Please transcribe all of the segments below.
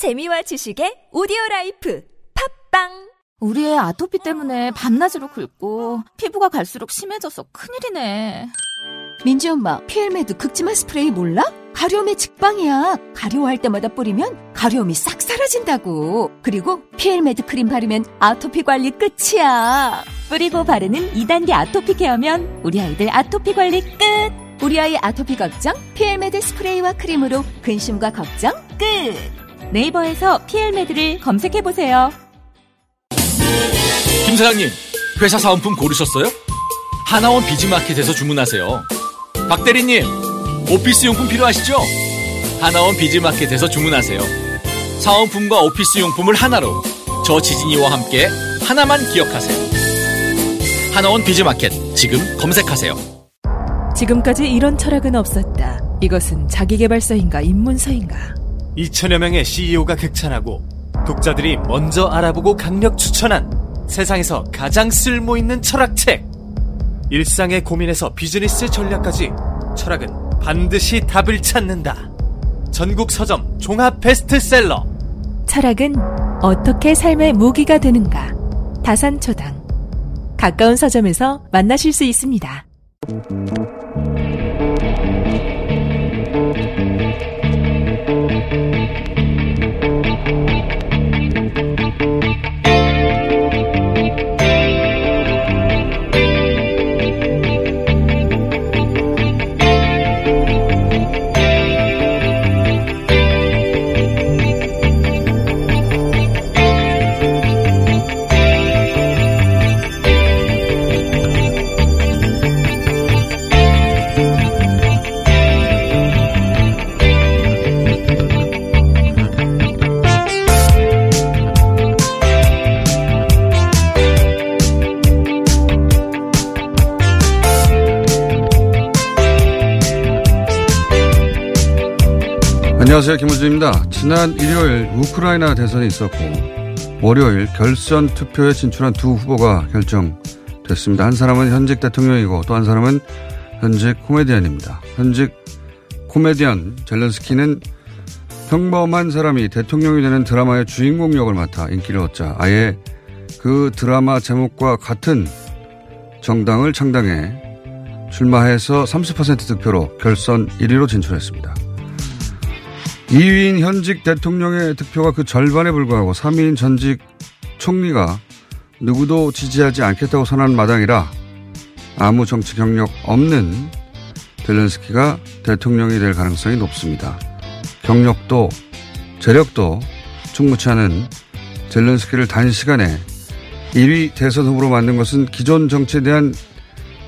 재미와 지식의 오디오 라이프 팟빵 우리 애 아토피 때문에 밤낮으로 긁고 피부가 갈수록 심해져서 큰일이네. 민지 엄마, 피엘메드 긁지마 스프레이 몰라? 가려움의 직방이야. 가려워할 때마다 뿌리면 가려움이 싹 사라진다고. 그리고 피엘메드 크림 바르면 아토피 관리 끝이야. 뿌리고 바르는 2단계 아토피 care면 우리 아이들 아토피 관리 끝. 우리 아이 아토피 걱정 피엘메드 스프레이와 크림으로 근심과 걱정 끝. 네이버에서 피엘메드를 검색해 보세요. 김 사장님, 회사 사은품 고르셨어요? 하나원 비즈마켓에서 주문하세요. 박 대리님, 오피스 용품 필요하시죠? 하나원 비즈마켓에서 주문하세요. 사은품과 오피스 용품을 하나로 저 지진이와 함께 하나만 기억하세요. 하나원 비즈마켓 지금 검색하세요. 지금까지 이런 철학은 없었다. 이것은 자기개발서인가 입문서인가? 2천여 명의 CEO가 극찬하고 독자들이 먼저 알아보고 강력 추천한 세상에서 가장 쓸모 있는 철학책. 일상의 고민에서 비즈니스 전략까지 철학은 반드시 답을 찾는다. 전국 서점 종합 베스트셀러. 철학은 어떻게 삶의 무기가 되는가? 다산초당. 가까운 서점에서 만나실 수 있습니다. 안녕하세요. 김호준입니다. 지난 일요일 우크라이나 대선이 있었고 월요일 결선 투표에 진출한 두 후보가 결정됐습니다. 한 사람은 현직 대통령이고 또 한 사람은 현직 코미디언입니다. 현직 코미디언 젤렌스키는 평범한 사람이 대통령이 되는 드라마의 주인공 역을 맡아 인기를 얻자 아예 그 드라마 제목과 같은 정당을 창당해 출마해서 30% 득표로 결선 1위로 진출했습니다. 2위인 현직 대통령의 득표가 그 절반에 불과하고 3위인 전직 총리가 누구도 지지하지 않겠다고 선언한 마당이라 아무 정치 경력 없는 델렌스키가 대통령이 될 가능성이 높습니다. 경력도 재력도 충무치 않은 젤렌스키를 단시간에 1위 대선 후보로 만든 것은 기존 정치에 대한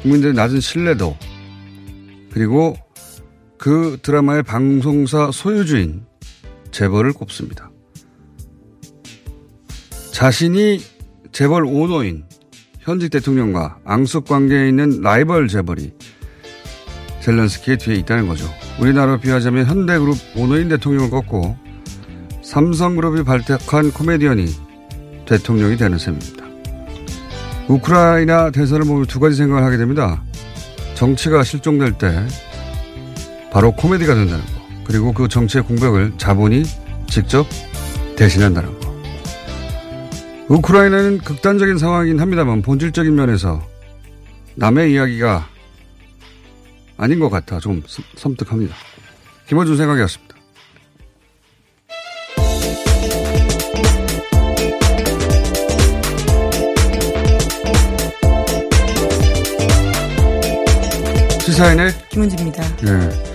국민들의 낮은 신뢰도 그리고 그 드라마의 방송사 소유주인 재벌을 꼽습니다. 자신이 재벌 오너인 현직 대통령과 앙숙 관계에 있는 라이벌 재벌이 젤렌스키의 뒤에 있다는 거죠. 우리나라로 비하자면 현대그룹 오너인 대통령을 꺾고 삼성그룹이 발탁한 코미디언이 대통령이 되는 셈입니다. 우크라이나 대선을 보면 두 가지 생각을 하게 됩니다. 정치가 실종될 때 바로 코미디가 된다는 거. 그리고 그 정치의 공백을 자본이 직접 대신한다는 거. 우크라이나는 극단적인 상황이긴 합니다만 본질적인 면에서 남의 이야기가 아닌 것 같아 좀 섬뜩합니다. 김어준 생각이었습니다. 시사인의 김은지입니다. 네.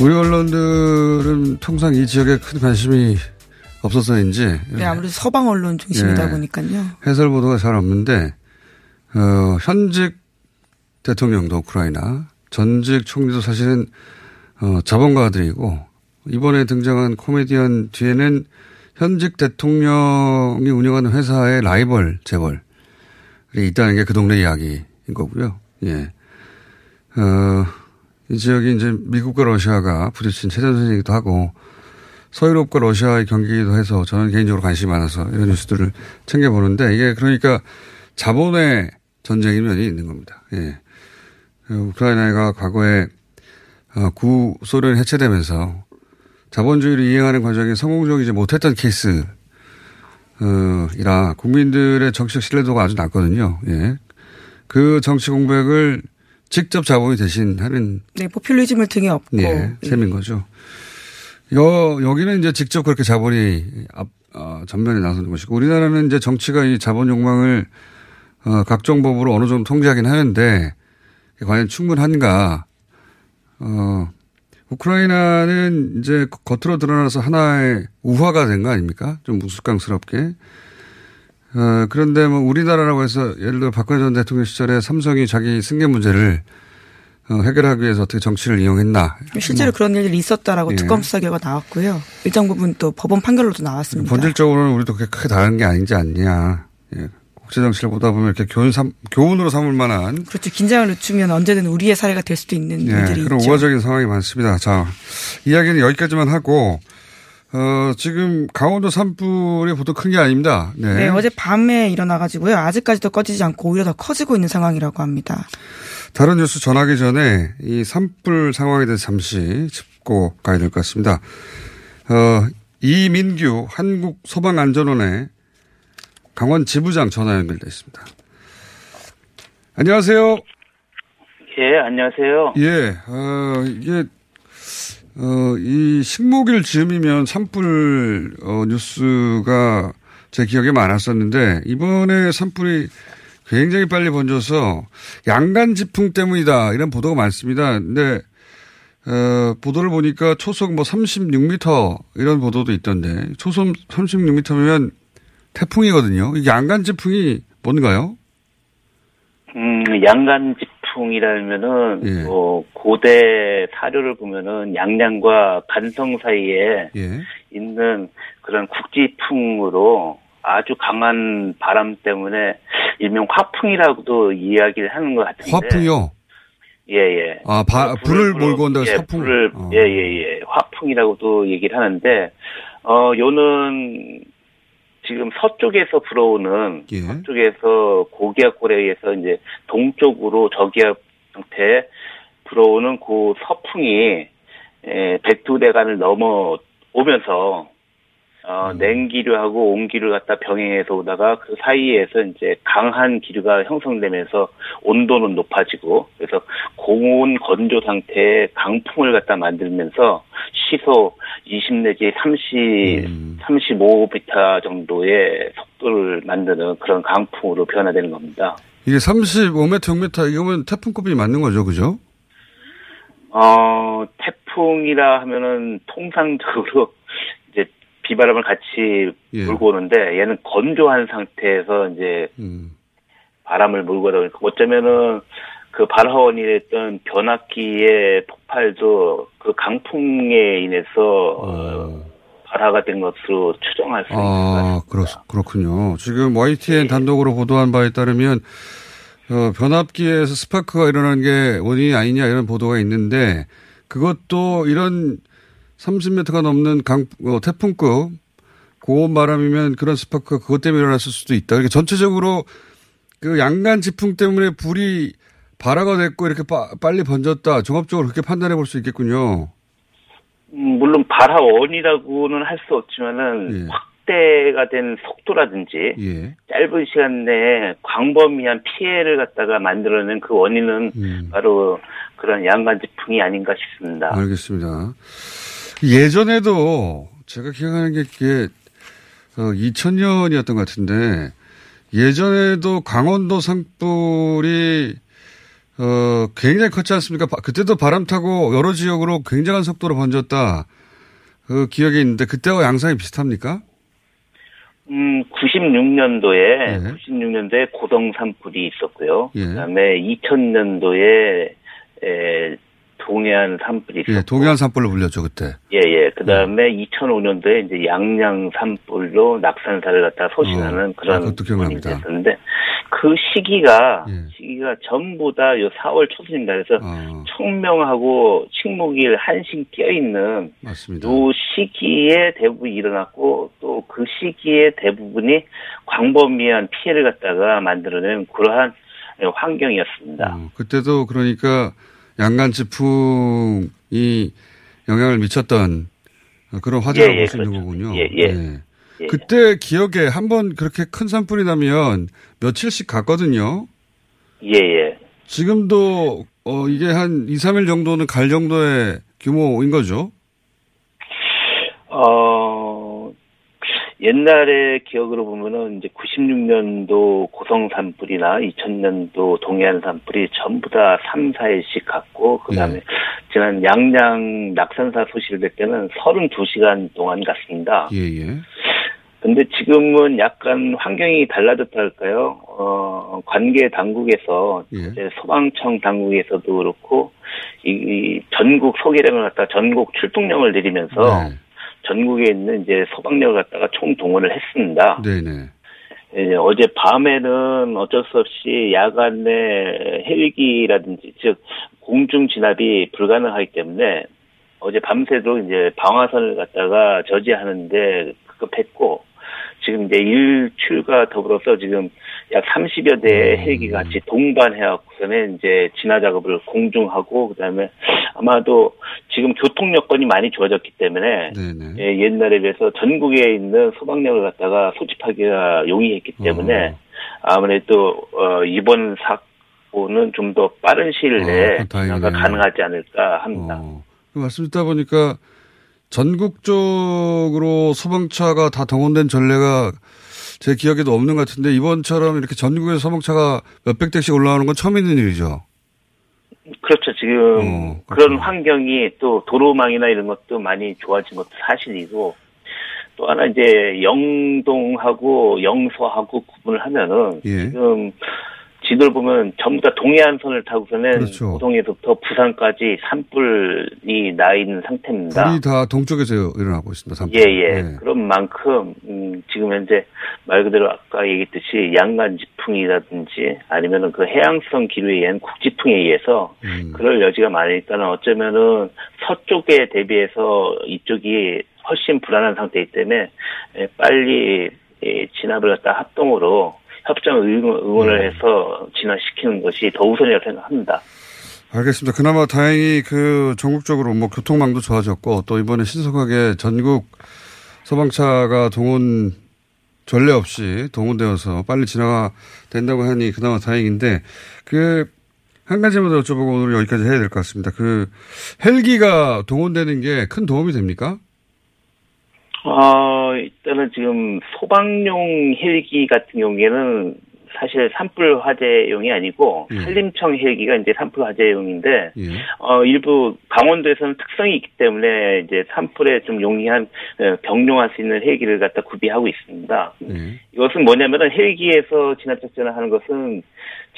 우리 언론들은 통상 이 지역에 큰 관심이 없어서인지. 네, 아무래도 서방 언론 중심이다 예, 보니까요. 해설 보도가 잘 없는데, 어, 현직 대통령도 우크라이나, 전직 총리도 사실은, 어, 자본가들이고, 이번에 등장한 코미디언 뒤에는 현직 대통령이 운영하는 회사의 라이벌 재벌이 있다는 게 그 동네 이야기인 거고요. 예. 어, 이 지역이 이제 미국과 러시아가 부딪힌 최전선이기도 하고 서유럽과 러시아의 경기이기도 해서 저는 개인적으로 관심이 많아서 이런 뉴스들을 챙겨보는데 이게 그러니까 자본의 전쟁의 면이 있는 겁니다. 예. 우크라이나가 과거에 어, 구소련이 해체되면서 자본주의를 이행하는 과정에 성공적이지 못했던 케이스, 어, 이라 국민들의 정치적 신뢰도가 아주 낮거든요. 예. 그 정치 공백을 직접 자본이 대신 하는. 네, 포퓰리즘을 등에 업고. 예, 셈인 거죠. 여, 여기는 이제 직접 그렇게 자본이 앞, 어, 전면에 나서는 것이고 우리나라는 이제 정치가 이 자본 욕망을 어, 각종 법으로 어느 정도 통제하긴 하는데 과연 충분한가? 어, 우크라이나는 이제 겉으로 드러나서 하나의 우화가 된 거 아닙니까? 좀 무스깡스럽게. 어, 그런데 뭐 우리나라라고 해서 예를 들어 박근혜 전 대통령 시절에 삼성이 자기 승계 문제를 어, 해결하기 위해서 어떻게 정치를 이용했나. 실제로 뭐. 그런 일들이 있었다라고 예. 특검 수사 결과 나왔고요. 일정 부분 또 법원 판결로도 나왔습니다. 본질적으로는 우리도 그렇게 크게 다른 게 아니지 않냐. 예. 국제 정치를 보다 보면 이렇게 교훈 삼, 교훈으로 삼을 만한 그렇죠. 긴장을 늦추면 언제든 우리의 사례가 될 수도 있는 예, 그런 있죠. 우화적인 상황이 많습니다. 자, 이야기는 여기까지만 하고 어, 지금 강원도 산불이 보통 큰 게 아닙니다. 네. 네, 어제 밤에 일어나가지고요. 아직까지도 꺼지지 않고 오히려 더 커지고 있는 상황이라고 합니다. 다른 뉴스 전하기 전에 이 산불 상황에 대해서 잠시 짚고 가야 될 것 같습니다. 어, 이민규 한국소방안전원의 강원 지부장 전화 연결돼 있습니다. 안녕하세요. 예, 안녕하세요. 예, 어, 이게, 어, 이 식목일 즈음이면 산불, 어, 뉴스가 제 기억에 많았었는데, 이번에 산불이 굉장히 빨리 번져서 양간 지풍 때문이다, 이런 보도가 많습니다. 근데, 어, 보도를 보니까 초속 뭐 36m 이런 보도도 있던데, 초속 36m면 태풍이거든요. 이게 양간 지풍이 뭔가요? 음, 양간 지풍이라면은 예. 뭐 고대 사료를 보면은 양양과 간성 사이에 예. 있는 그런 국지풍으로 아주 강한 바람 때문에 일명 화풍이라고도 이야기를 하는 것 같은데. 화풍이요? 예, 예. 아, 바, 불을 몰고 온다고 예, 사풍. 불을, 어. 예, 예, 예. 화풍이라고도 얘기를 하는데, 어, 요는 지금 서쪽에서 불어오는, 예. 서쪽에서 고기압골에 의해서 이제 동쪽으로 저기압 상태에 불어오는 그 서풍이, 에, 백두대간을 넘어오면서, 어, 음. 냉기류하고 온기류 갖다 병행해서 오다가 그 사이에서 이제 강한 기류가 형성되면서 온도는 높아지고 그래서 고온 건조 상태의 강풍을 갖다 만들면서 시속 20 내지 30, 음. 35m 정도의 속도를 만드는 그런 강풍으로 변화되는 겁니다. 이게 35m, 6m, 이거면 태풍급이 맞는 거죠, 그죠? 어, 태풍이라 하면은 통상적으로 이제 비바람을 같이 예. 몰고 오는데 얘는 건조한 상태에서 이제 음. 바람을 몰고 오다 보니까 어쩌면은 그 발화원이 됐던 변압기의 폭발도 그 강풍에 인해서 어, 발화가 된 것으로 추정할 수 아, 그렇, 그렇군요. 지금 YTN 단독으로 보도한 바에 따르면, 어, 변압기에서 스파크가 일어나는 게 원인이 아니냐 이런 보도가 있는데, 그것도 이런 30m가 넘는 강, 어, 태풍급 고온 바람이면 그런 스파크가 그것 때문에 일어났을 수도 있다. 그러니까 전체적으로 그 양간 지풍 때문에 불이 발화가 됐고 이렇게 빠, 빨리 번졌다. 종합적으로 그렇게 판단해 볼 수 있겠군요. 음, 물론 발화 원이라고는 할 수 없지만은 예. 확대가 된 속도라든지 예. 짧은 시간 내에 광범위한 피해를 갖다가 만들어낸 그 원인은 음. 바로 그런 양간지풍이 아닌가 싶습니다. 알겠습니다. 예전에도 제가 기억하는 게 그게 어, 2000년이었던 것 같은데 예전에도 강원도 산불이 어, 굉장히 컸지 않습니까? 바- 그때도 바람 타고 여러 지역으로 굉장한 속도로 번졌다. 그 기억이 있는데 그때와 양상이 비슷합니까? 음, 96년도에 예. 96년도에 고동 산불이 있었고요. 예. 그다음에 2000년도에 에, 동해안 산불이 있었고 예, 동해안 산불로 불렸죠 그때. 예, 예. 그 다음에 2005년도에 이제 양양 산불로 낙산사를 갖다 소신하는 어, 그런 아, 그것도 기억납니다. 있었는데 그 시기가 예. 시기가 전부 다 요 4월 초순입니다. 그래서 아, 청명하고 식목일 한신 껴 있는 맞습니다. 요 시기에 대부분 일어났고 또 그 시기에 대부분이 광범위한 피해를 갖다가 만들어낸 그러한 환경이었습니다. 어, 그때도 그러니까 양간 지풍이 영향을 미쳤던 그런 화재라고 예, 예, 볼수 있는 그렇죠. 거군요. 예, 예. 네. 예. 그때 기억에 한 번 그렇게 큰 산불이 나면 며칠씩 갔거든요. 예, 예. 지금도 어 이게 한 2, 3일 정도는 갈 정도의 규모인 거죠. 어, 옛날의 기억으로 보면은 이제 96년도 고성 산불이나 2000년도 동해안 산불이 전부 다 3, 4일씩 갔고, 그 다음에 지난 양양 낙산사 소실될 때는 32시간 동안 갔습니다. 예, 예. 근데 지금은 약간 환경이 달라졌다 할까요? 어, 관계 당국에서 예. 이제 소방청 당국에서도 그렇고 이, 이 전국 소개령을 갖다 전국 출동령을 내리면서 네. 전국에 있는 이제 소방력을 갖다가 총동원을 했습니다. 네네. 예, 어제 밤에는 어쩔 수 없이 야간 내 헬기라든지 즉 공중 진압이 불가능하기 때문에 어제 밤새도 이제 방화선을 갖다가 저지하는데 급급했고 지금 이제 일출과 더불어서 지금 약 30여 대의 헬기가 같이 동반해갖고서는 이제 진화 작업을 공중하고 그다음에 아마도 지금 교통 여건이 많이 좋아졌기 때문에. 예, 옛날에 비해서 전국에 있는 소방력을 갖다가 소집하기가 용이했기 때문에 어. 아무래도 어, 이번 사고는 좀 더 빠른 시일 아, 내에. 진화가 가능하지 않을까 합니다. 어. 그 말씀 듣다 보니까 전국적으로 소방차가 다 동원된 전례가 제 기억에도 없는 것 같은데 이번처럼 이렇게 전국에서 소방차가 몇백 대씩 올라오는 건 처음 있는 일이죠. 그렇죠. 지금 어, 그런 그렇구나. 환경이 또 도로망이나 이런 것도 많이 좋아진 것도 사실이고 또 하나 이제 영동하고 영서하고 구분을 하면은 예. 지금 지도를 보면 전부 다 동해안 선을 타고서는 그렇죠. 고동에서부터 부산까지 산불이 나 있는 상태입니다. 불이 다 동쪽에서 일어나고 있습니다. 산불. 예, 예. 네. 그런 만큼, 음, 지금 현재 말 그대로 아까 얘기했듯이 양간 지풍이라든지 아니면은 그 해양성 기류에 의한 국지풍에 의해서 음. 그럴 여지가 많으니까는 어쩌면은 서쪽에 대비해서 이쪽이 훨씬 불안한 상태이기 때문에 예, 빨리 예, 진압을 갖다 합동으로 협정 응원- 응원을 네. 해서 진화시키는 것이 더 우선이라고 생각합니다. 알겠습니다. 그나마 다행히 그 전국적으로 뭐 교통망도 좋아졌고 또 이번에 신속하게 전국 소방차가 동원 전례 없이 동원되어서 빨리 진화가 된다고 하니 그나마 다행인데 그 한 가지만 더 여쭤보고 오늘 여기까지 해야 될 것 같습니다. 그 헬기가 동원되는 게 큰 도움이 됩니까? 어, 일단은 지금 소방용 헬기 같은 경우에는 사실 산불 화재용이 아니고 예. 산림청 헬기가 이제 산불 화재용인데 예. 어 일부 강원도에서는 특성이 있기 때문에 이제 산불에 좀 용이한 어, 병용할 수 있는 헬기를 갖다 구비하고 있습니다. 예. 이것은 뭐냐면은 헬기에서 진압 작전을 하는 것은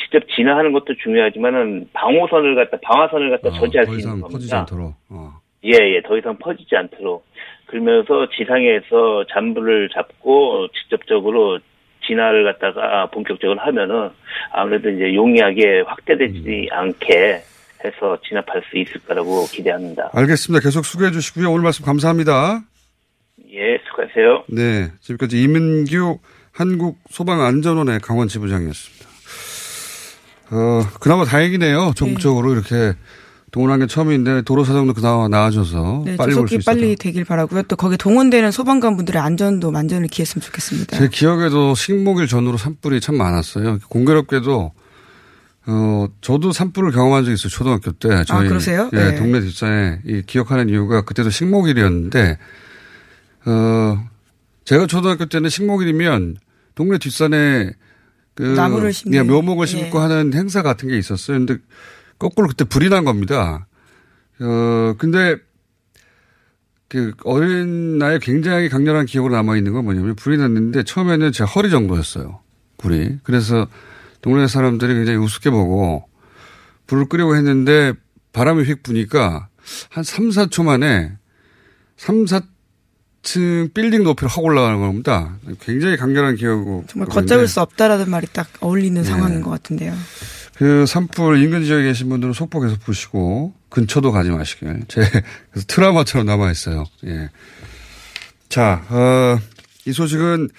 직접 진화하는 것도 중요하지만은 방호선을 갖다 방화선을 갖다 아, 저지할 더수 있는 이상 겁니다. 퍼지지 않도록. 어. 예, 예, 더 이상 퍼지지 않도록. 그러면서 지상에서 잔불을 잡고 직접적으로 진화를 갖다가 본격적으로 하면은 아무래도 이제 용이하게 확대되지 음. 않게 해서 진압할 수 있을 거라고 기대합니다. 알겠습니다. 계속 수고해 주시고요. 오늘 말씀 감사합니다. 예, 수고하세요. 네. 지금까지 이민규 한국소방안전원의 강원 지부장이었습니다. 어, 그나마 다행이네요. 전국적으로 이렇게 동원한 게 처음인데 도로 사정도 그나마 나아져서 네, 빨리 올수 조속히 있어서. 빨리 되길 바라고요. 또 거기 동원되는 소방관 분들의 안전도 만전을 기했으면 좋겠습니다. 제 기억에도 식목일 전후로 산불이 참 많았어요. 공교롭게도 어 저도 산불을 경험한 적이 있어요. 초등학교 때 저희 그러세요? 예, 네. 동네 뒷산에 이 기억하는 이유가 그때도 식목일이었는데 어 제가 초등학교 때는 식목일이면 동네 뒷산에 그 나무를 심는. 예, 묘목을 예. 심고 하는 행사 같은 게 있었어요. 근데 거꾸로 그때 불이 난 겁니다. 어 근데 그 어린 나이에 굉장히 강렬한 기억으로 남아 있는 건 뭐냐면 불이 났는데 처음에는 제 허리 정도였어요. 불이. 그래서 동네 사람들이 굉장히 우습게 보고 불을 끄려고 했는데 바람이 휙 부니까 한 3, 4초 만에 3, 4층 빌딩 높이로 확 올라가는 겁니다. 굉장히 강렬한 기억이고. 정말 걷잡을 수 없다라는 말이 딱 어울리는 상황인 것 같은데요. 그 산불 인근 지역에 계신 분들은 속보 계속 보시고 근처도 가지 마시길. 제 그래서 트라우마처럼 남아 있어요. 예. 자, 어, 이 소식은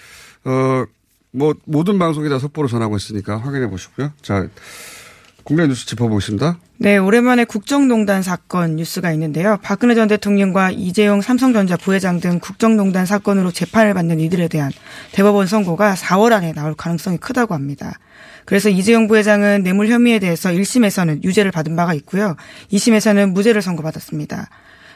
어, 뭐 모든 방송이 다 속보로 전하고 있으니까 확인해 보시고요. 자, 국내 뉴스 짚어보겠습니다. 네, 오랜만에 국정농단 사건 뉴스가 있는데요. 박근혜 전 대통령과 이재용 삼성전자 부회장 등 국정농단 사건으로 재판을 받는 이들에 대한 대법원 선고가 4월 안에 나올 가능성이 크다고 합니다. 그래서 이재용 부회장은 뇌물 혐의에 대해서 1심에서는 유죄를 받은 바가 있고요. 2심에서는 무죄를 선고받았습니다.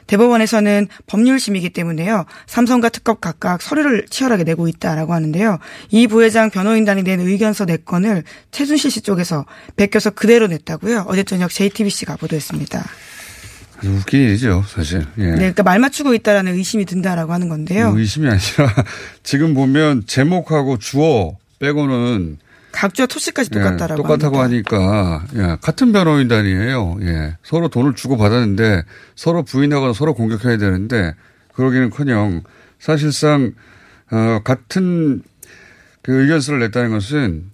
대법원에서는 법률심이기 때문에요. 삼성과 특검 각각 서류를 치열하게 내고 있다라고 하는데요. 이 부회장 변호인단이 낸 의견서 4건을 최순실 씨 쪽에서 베껴서 그대로 냈다고요. 어제 저녁 JTBC가 보도했습니다. 웃긴 일이죠, 사실. 예. 네, 그러니까 말 맞추고 있다라는 의심이 든다라고 하는 건데요. 의심이 아니라 지금 보면 제목하고 주어 빼고는 각주와 토씨까지 똑같다라고 예, 똑같다고 합니다. 하니까 예, 같은 변호인단이에요. 예, 서로 돈을 주고 받았는데 서로 부인하거나 서로 공격해야 되는데 그러기는커녕 사실상 어, 같은 그 의견서를 냈다는 것은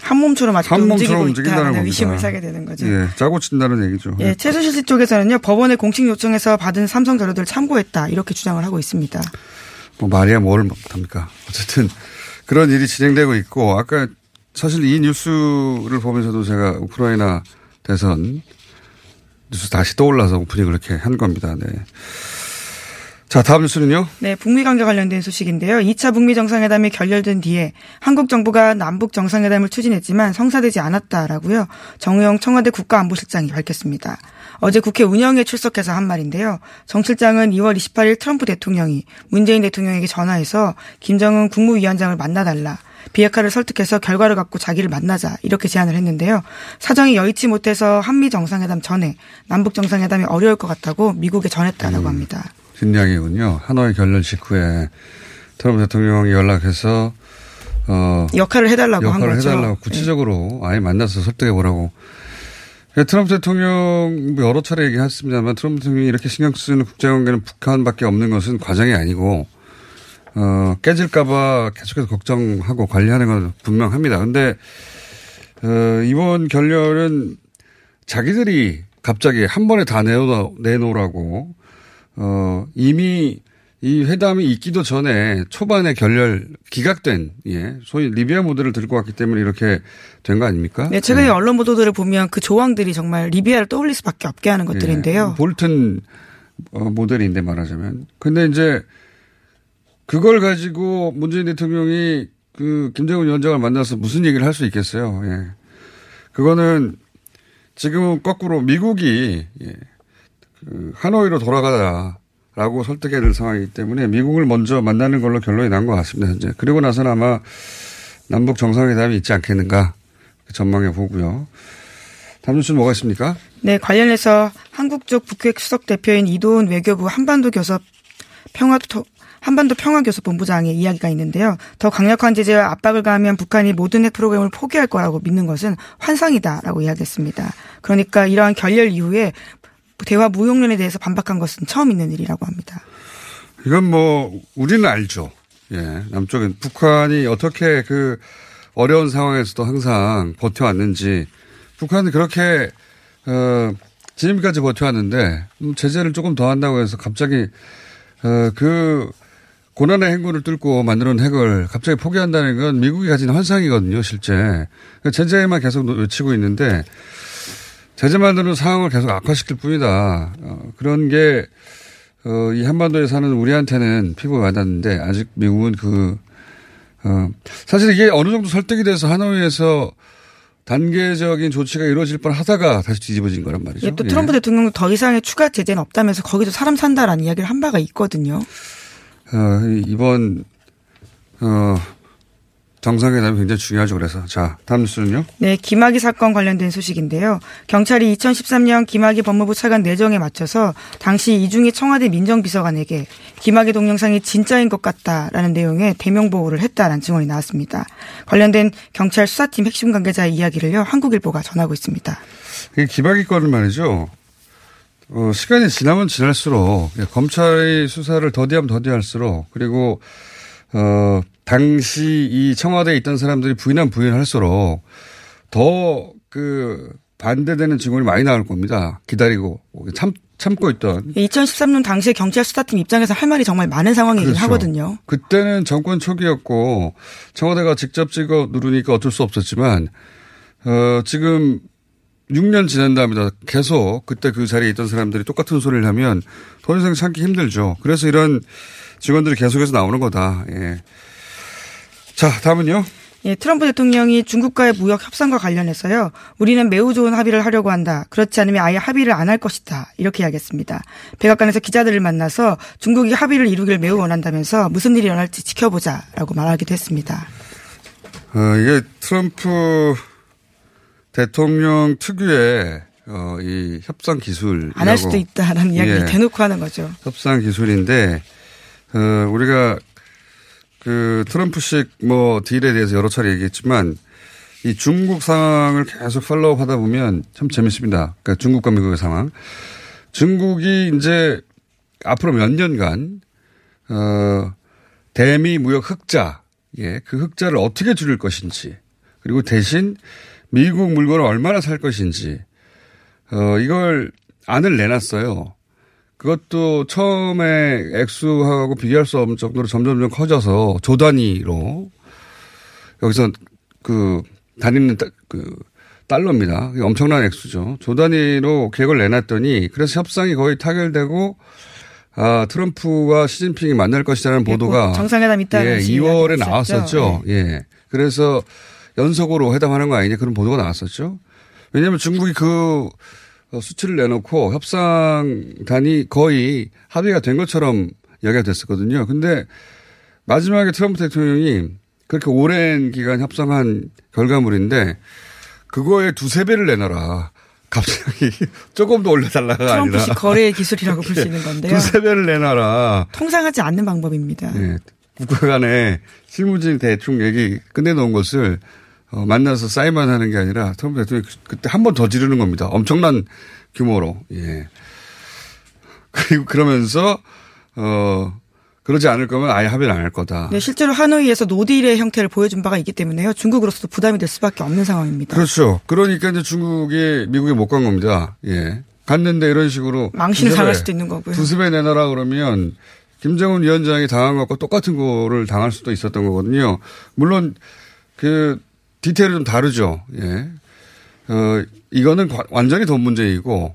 한 몸처럼 아직도 한 움직이고 몸처럼 움직인다는. 의심을 사게 되는 거죠. 예, 짜고 친다는 얘기죠. 예, 최순실 씨 쪽에서는요 법원의 공식 요청에서 받은 삼성 자료들을 참고했다 이렇게 주장을 하고 있습니다. 뭐 말이야 뭘 못합니까. 어쨌든 그런 일이 진행되고 있고 아까 사실 이 뉴스를 보면서도 제가 우크라이나 대선 뉴스 다시 떠올라서 오프닝 그렇게 한 겁니다. 네. 자 다음 뉴스는요. 네, 북미 관계 관련된 소식인데요. 2차 북미 정상회담이 결렬된 뒤에 한국 정부가 남북 정상회담을 추진했지만 성사되지 않았다라고요. 정우영 청와대 국가안보실장이 밝혔습니다. 어제 국회 운영에 출석해서 한 말인데요. 정 실장은 2월 28일 트럼프 대통령이 문재인 대통령에게 전화해서 김정은 국무위원장을 만나달라. 비핵화를 설득해서 결과를 갖고 자기를 만나자 이렇게 제안을 했는데요. 사정이 여의치 못해서 한미 정상회담 전에 남북 정상회담이 어려울 것 같다고 미국에 전했다라고 합니다. 진양이군요. 하노이 결렬 직후에 트럼프 대통령이 연락해서 어 역할을 해달라고 한 역할을 거죠. 해달라고 구체적으로 아예 만나서 설득해 보라고. 트럼프 대통령 뭐 여러 차례 얘기했습니다만 트럼프 대통령이 이렇게 신경 쓰는 국제관계는 북한밖에 없는 것은 과장이 아니고 어 깨질까봐 계속해서 걱정하고 관리하는 건 분명합니다. 근데 어 이번 결렬은 자기들이 갑자기 한 번에 다 내놓, 내놓으라고 어, 이미 이 회담이 있기도 전에 초반에 결렬 기각된 예 소위 리비아 모델을 들고 왔기 때문에 이렇게 된 거 아닙니까? 네, 최근에 언론 보도들을 보면 그 조항들이 정말 리비아를 떠올릴 수밖에 없게 하는 것들인데요. 예, 볼튼 어, 모델인데 말하자면 근데 이제 그걸 가지고 문재인 대통령이 그 김정은 위원장을 만나서 무슨 얘기를 할 수 있겠어요? 예. 그거는 지금 거꾸로 미국이 예. 그 하노이로 돌아가라 라고 설득해야 될 상황이기 때문에 미국을 먼저 만나는 걸로 결론이 난 것 같습니다. 현재 그리고 나서는 아마 남북 정상회담이 있지 않겠는가 전망해 보고요. 다음 뉴스는 뭐가 있습니까? 네, 관련해서 한국 쪽 북핵 수석 대표인 이도훈 외교부 한반도 교섭 평화 한반도 평화교섭본부장의 이야기가 있는데요. 더 강력한 제재와 압박을 가하면 북한이 모든 핵 프로그램을 포기할 거라고 믿는 것은 환상이다라고 이야기했습니다. 그러니까 이러한 결렬 이후에 대화 무용론에 대해서 반박한 것은 처음 있는 일이라고 합니다. 이건 뭐 우리는 알죠. 예, 남쪽은 북한이 어떻게 그 어려운 상황에서도 항상 버텨왔는지 북한은 그렇게 어 지금까지 버텨왔는데 음, 제재를 조금 더 한다고 해서 갑자기 어 그 고난의 행군을 뚫고 만들어놓은 핵을 갑자기 포기한다는 건 미국이 가진 환상이거든요, 실제. 그러니까 제재만 계속 외치고 있는데 제재만으로 상황을 계속 악화시킬 뿐이다. 어, 그런 게, 어, 이 한반도에 사는 우리한테는 피부가 와닿는데 아직 미국은 그, 어, 사실 이게 어느 정도 설득이 돼서 하노이에서 단계적인 조치가 이루어질 뻔 하다가 다시 뒤집어진 거란 말이죠. 예, 또 트럼프 예. 대통령도 더 이상의 추가 제재는 없다면서 거기서 사람 산다라는 이야기를 한 바가 있거든요. 어, 이번, 어, 정상회담이 굉장히 중요하죠. 그래서. 자, 다음 뉴스는요? 네, 김학의 사건 관련된 소식인데요. 경찰이 2013년 김학의 법무부 차관 내정에 맞춰서 당시 이중희 청와대 민정비서관에게 김학의 동영상이 진짜인 것 같다라는 내용의 대명 보고를 했다라는 증언이 나왔습니다. 관련된 경찰 수사팀 핵심 관계자의 이야기를요. 한국일보가 전하고 있습니다. 이 김학의 건은 말이죠. 어, 시간이 지나면 지날수록 예, 검찰의 수사를 더디하면 더디할수록 그리고 어, 당시 이 청와대에 있던 사람들이 부인한 부인할수록 더 그 반대되는 증언이 많이 나올 겁니다. 기다리고 참 참고 있던 2013년 당시에 경찰 수사팀 입장에서 할 말이 정말 많은 상황이긴 그렇죠. 하거든요. 그때는 정권 초기였고 청와대가 직접 찍어 누르니까 어쩔 수 없었지만 어, 지금 6년 지난 다음에도 계속 그때 그 자리에 있던 사람들이 똑같은 소리를 하면 더 이상 참기 힘들죠. 그래서 이런 직원들이 계속해서 나오는 거다. 예. 자, 다음은요. 예, 트럼프 대통령이 중국과의 무역 협상과 관련해서요. 우리는 매우 좋은 합의를 하려고 한다. 그렇지 않으면 아예 합의를 안 할 것이다. 이렇게 이야기했습니다. 백악관에서 기자들을 만나서 중국이 합의를 이루기를 매우 원한다면서 무슨 일이 일어날지 지켜보자라고 말하기도 했습니다. 어, 이게 트럼프 대통령 특유의 어, 이 협상 기술. 안 할 수도 있다라는 이야기를 예, 대놓고 하는 거죠. 협상 기술인데, 어, 우리가 그 트럼프식 뭐 딜에 대해서 여러 차례 얘기했지만 이 중국 상황을 계속 팔로우 하다 보면 참 재밌습니다. 그러니까 중국과 미국의 상황. 중국이 이제 앞으로 몇 년간, 어, 대미 무역 흑자, 예, 그 흑자를 어떻게 줄일 것인지, 그리고 대신 미국 물건을 얼마나 살 것인지, 어, 이걸 안을 내놨어요. 그것도 처음에 액수하고 비교할 수 없는 정도로 점점점 커져서 조 단위로 여기서 그 다니는 따- 그 달러입니다. 엄청난 액수죠. 조 단위로 계획을 내놨더니 그래서 협상이 거의 타결되고 아, 트럼프와 시진핑이 만날 것이라는 보도가 곧 정상회담 있다는 예, 식의 2월에 이야기가 나왔었죠. 있었죠. 예. 그래서 연속으로 회담하는 거 아니냐 그런 보도가 나왔었죠. 왜냐하면 중국이 그 어, 수치를 내놓고 협상단이 거의 합의가 된 것처럼 이야기가 됐었거든요. 근데 마지막에 트럼프 대통령이 그렇게 오랜 기간 협상한 결과물인데 그거에 두세 배를 내놔라. 갑자기 조금 더 올려달라가 아니라 트럼프식 거래의 기술이라고 볼 수 있는 건데요. 두세 배를 내놔라. 통상하지 않는 방법입니다. 예. 국가 간에 실무진 대충 얘기 끝내놓은 것을 어, 만나서 사인만 하는 게 아니라 트럼프 대통령이 그- 그때 한 번 더 지르는 겁니다. 엄청난 규모로. 예. 그리고 그러면서 어 그러지 않을 거면 아예 합의를 안 할 거다. 네, 실제로 하노이에서 노딜의 형태를 보여준 바가 있기 때문에요. 중국으로서도 부담이 될 수밖에 없는 상황입니다. 그렇죠. 그러니까 이제 중국이 미국에 못 간 겁니다. 예. 갔는데 이런 식으로 망신을 두세 당할 배, 수도 있는 거고요. 두세 배 내놔라 그러면 김정은 위원장이 당한 것과 똑같은 거를 당할 수도 있었던 거거든요. 물론 그 디테일은 좀 다르죠. 예. 어, 이거는 과- 완전히 돈 문제이고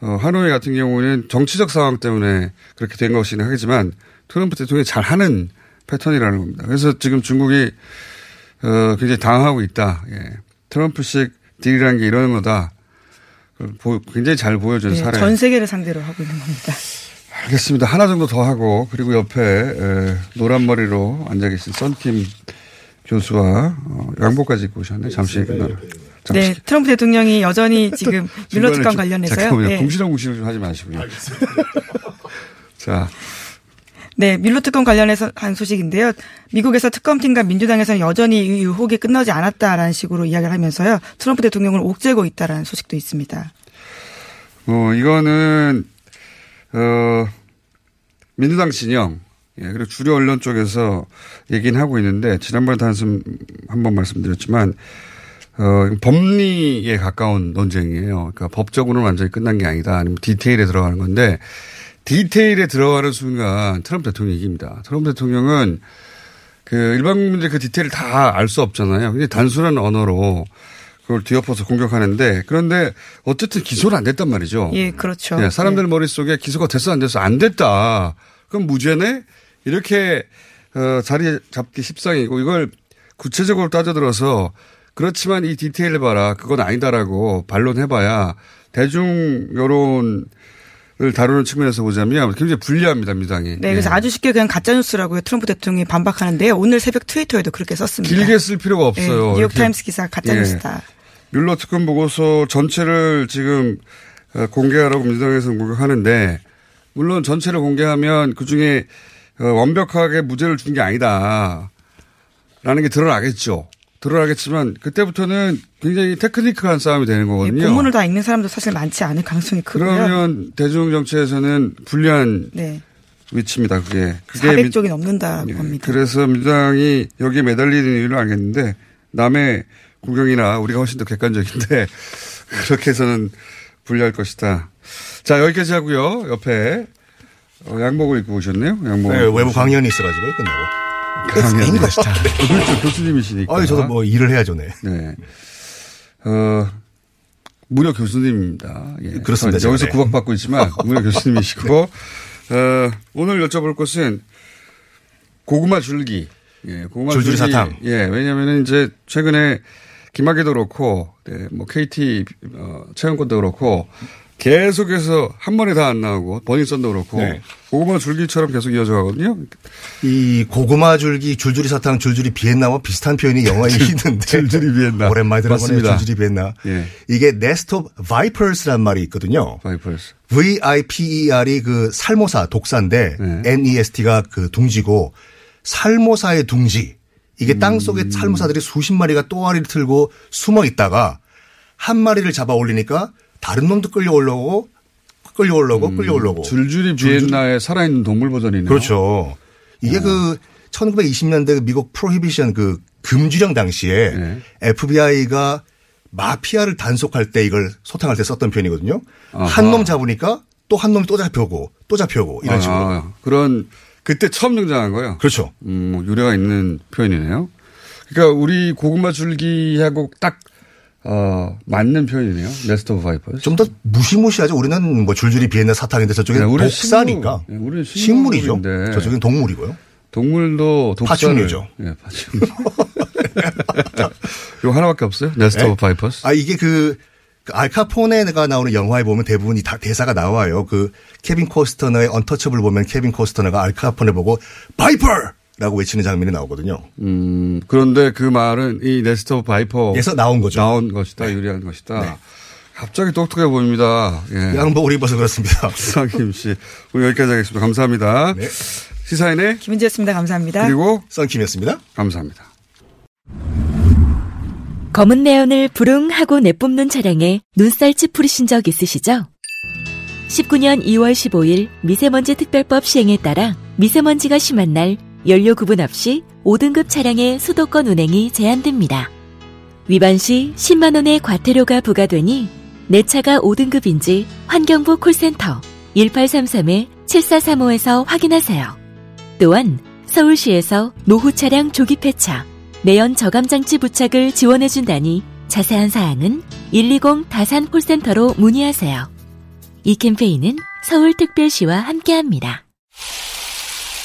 어, 하노이 같은 경우는 정치적 상황 때문에 그렇게 된 것이긴 하겠지만 트럼프 대통령이 잘 하는 패턴이라는 겁니다. 그래서 지금 중국이 어, 굉장히 당하고 있다. 예. 트럼프식 딜이라는 게 이런 거다. 보- 굉장히 잘 보여준 네, 사례. 전 세계를 상대로 하고 있는 겁니다. 알겠습니다. 하나 정도 더 하고 그리고 옆에 에, 노란 머리로 앉아 계신 썬킴 교수와 어, 양복까지 입고 오셨네. 잠시 끝나라. 잠시. 네, 트럼프 대통령이 여전히 지금 밀러 특강 좀- 관련해서요. 잠깐만요. 네. 궁시렁궁시렁 좀 하지 마시고요. 자, 네, 밀로 특검 관련해서 한 소식인데요. 미국에서 특검팀과 민주당에서는 여전히 이 의혹이 끝나지 않았다라는 식으로 이야기를 하면서요. 트럼프 대통령을 옥죄고 있다라는 소식도 있습니다. 어, 이거는, 어, 민주당 진영, 예, 그리고 주류 언론 쪽에서 얘기는 하고 있는데, 지난번에도 한번 한번 말씀드렸지만, 어, 법리에 가까운 논쟁이에요. 그러니까 법적으로는 완전히 끝난 게 아니다. 아니면 디테일에 들어가는 건데, 디테일에 들어가는 순간 트럼프 대통령이 이깁니다. 트럼프 대통령은 그 일반 국민들이 그 디테일을 다 알 수 없잖아요. 근데 단순한 언어로 그걸 뒤엎어서 공격하는데 그런데 어쨌든 기소는 안 됐단 말이죠. 예, 그렇죠. 네, 사람들 머릿속에 기소가 됐어 안 됐어 안 됐다. 그럼 무죄네? 이렇게 어, 자리 잡기 십상이고 이걸 구체적으로 따져들어서 그렇지만 이 디테일을 봐라. 그건 아니다라고 반론해봐야 대중 여론 을 다루는 측면에서 보자면 굉장히 불리합니다. 민주당이. 네, 그래서 예. 아주 쉽게 그냥 가짜 뉴스라고 트럼프 대통령이 반박하는데요. 오늘 새벽 트위터에도 그렇게 썼습니다. 길게 쓸 필요가 없어요. 네, 이렇게 뉴욕 타임스 기사 가짜 뉴스다. 뮬러 특검 보고서 전체를 지금 어, 공개하라고 민주당에서는 공격하는데 물론 전체를 공개하면 그 중에 어, 완벽하게 무죄를 준 게 아니다. 라는 게 드러나겠죠. 드러나겠지만 그때부터는 굉장히 테크니컬한 싸움이 되는 예, 거거든요. 본문을 다 읽는 사람도 사실 많지 않을 가능성이 크고요. 그러면 대중 정치에서는 불리한 네, 위치입니다. 그게. 그게 민- 400쪽이 넘는다라고 예, 합니다. 그래서 민주당이 여기에 매달리는 이유를 알겠는데 남의 구경이나 우리가 훨씬 더 객관적인데 그렇게 해서는 불리할 것이다. 자 여기까지 하고요. 옆에 어, 양복을 입고 오셨네요. 양복. 네, 외부 강연이 있어가지고 끝나고. 강연. 끝인 것이다. 그렇죠. 교수님이시니까. 아, 저도 뭐 일을 해야죠, 네. 네. 어, 무료 교수님입니다. 예. 그렇습니다. 여기서 제가, 네. 구박받고 있지만 무료 교수님이시고 어, 오늘 여쭤볼 것은 고구마 줄기. 예, 고구마 줄기. 사탕. 예, 왜냐면은 이제 최근에 김학의도 그렇고, 네, 뭐 KT 어, 채용권도 그렇고 계속해서 한 번에 다 안 나오고 버닝썬도 그렇고 네. 고구마 줄기처럼 계속 이어져 가거든요. 이 고구마 줄기, 줄줄이 사탕, 줄줄이 비엔나와 비슷한 표현이 영어에 있는데. 줄줄이 비엔나. 오랜만에 들어보네요. 줄줄이 비엔나. 예. 이게 of vipers란 말이 있거든요. Vipers. V-I-P-E-R이 그 살모사, 독사인데 네. N-E-S-T가 그 둥지고 살모사의 둥지. 이게 음. 땅 속에 살모사들이 수십 마리가 또아리를 틀고 숨어 있다가 한 마리를 잡아 올리니까 다른 놈도 끌려 올라오고 끌려 올라오고 끌려 올라오고. 음, 줄줄이 비엔나의 살아있는 동물 버전이네요. 그렇죠. 이게 그 1920년대 미국 프로히비션 그 금주령 당시에 네. FBI가 마피아를 단속할 때 이걸 소탕할 때 썼던 표현이거든요. 아하. 한놈 잡으니까 또 한 놈이 또 잡혀오고 또 잡혀오고 이런 식으로. 아, 그런 그때 처음 등장한 거예요. 그렇죠. 음, 뭐 유래가 있는 표현이네요. 그러니까 우리 고구마 줄기하고 딱 어, 맞는 표현이네요. Nest of vipers. 좀더 무시무시하죠. 우리는 뭐 줄줄이 비엔나 사탕인데 저쪽엔 네, 독사니까. 식물, 네, 우리는 식물이죠. 저쪽엔 동물이고요. 동물도 독사를 파충류죠. 예, 파충류. 이거 하나밖에 없어요? Nest 네? of vipers. 아 이게 그, 그 알카포네가 나오는 영화에 보면 대부분 이 다 대사가 나와요. 그 케빈 코스트너의 언터처블 보면 케빈 코스트너가 알카포네 보고 viper 라고 외치는 장면이 나오거든요. 음, 그런데 그 말은 이 nest of viper 에서 나온 거죠. 나온 것이다. 유래한 것이다. 갑자기 똑똑해 보입니다. 예. 양복을 입어서 그렇습니다. 수상김 씨. 오늘 여기까지 하겠습니다. 감사합니다. 네. 시사인의 김은지였습니다. 감사합니다. 그리고 썬킴이었습니다. 감사합니다. 검은 내연을 부릉하고 내뿜는 차량에 눈살 찌푸리신 적 있으시죠? 19년 2월 15일 미세먼지 특별법 시행에 따라 미세먼지가 심한 날 연료 구분 없이 5등급 차량의 수도권 운행이 제한됩니다. 위반 시 10만원의 과태료가 부과되니 내 차가 5등급인지 환경부 콜센터 1833-7435에서 확인하세요. 또한 서울시에서 노후 차량 조기 폐차, 내연 저감 장치 부착을 지원해 준다니 자세한 사항은 120 다산 콜센터로 문의하세요. 이 캠페인은 서울특별시와 함께합니다.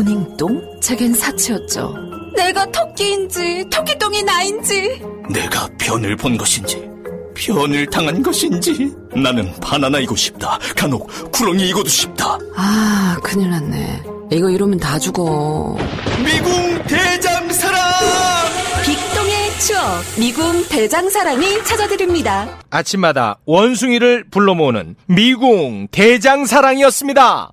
모닝똥? 제겐 사치였죠. 내가 토끼인지 토끼똥이 나인지. 내가 변을 본 것인지 변을 당한 것인지 나는 바나나이고 싶다. 간혹 구렁이이고도 싶다. 아 큰일 났네. 이거 이러면 다 죽어. 미궁 대장사랑! 빅동의 추억 미궁 대장사랑이 찾아드립니다. 아침마다 원숭이를 불러 모으는 미궁 대장사랑이었습니다.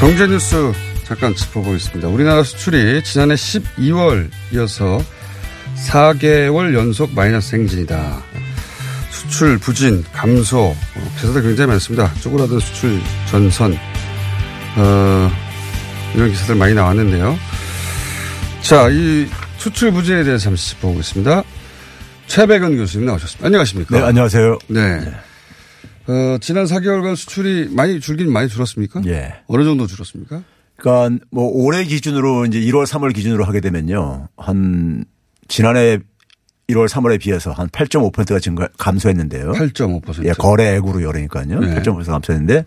경제 뉴스 잠깐 짚어보겠습니다. 우리나라 수출이 지난해 12월 이어서 4개월 연속 마이너스 행진이다. 수출 부진, 감소, 어, 기사들 굉장히 많습니다. 쪼그라든 수출 전선, 어, 이런 기사들 많이 나왔는데요. 자, 이 수출 부진에 대해서 잠시 짚어보겠습니다. 최백은 교수님 나오셨습니다. 안녕하십니까? 네, 안녕하세요. 네. 어, 지난 4개월간 수출이 많이 줄긴 많이 줄었습니까? 예. 어느 정도 줄었습니까? 그러니까 뭐 올해 기준으로 이제 1월, 3월 기준으로 하게 되면요. 한 지난해 1월, 3월에 비해서 한 8.5%가 증가 감소했는데요. 8.5%. 예, 거래액으로 열으니까요. 네. 8.5% 감소했는데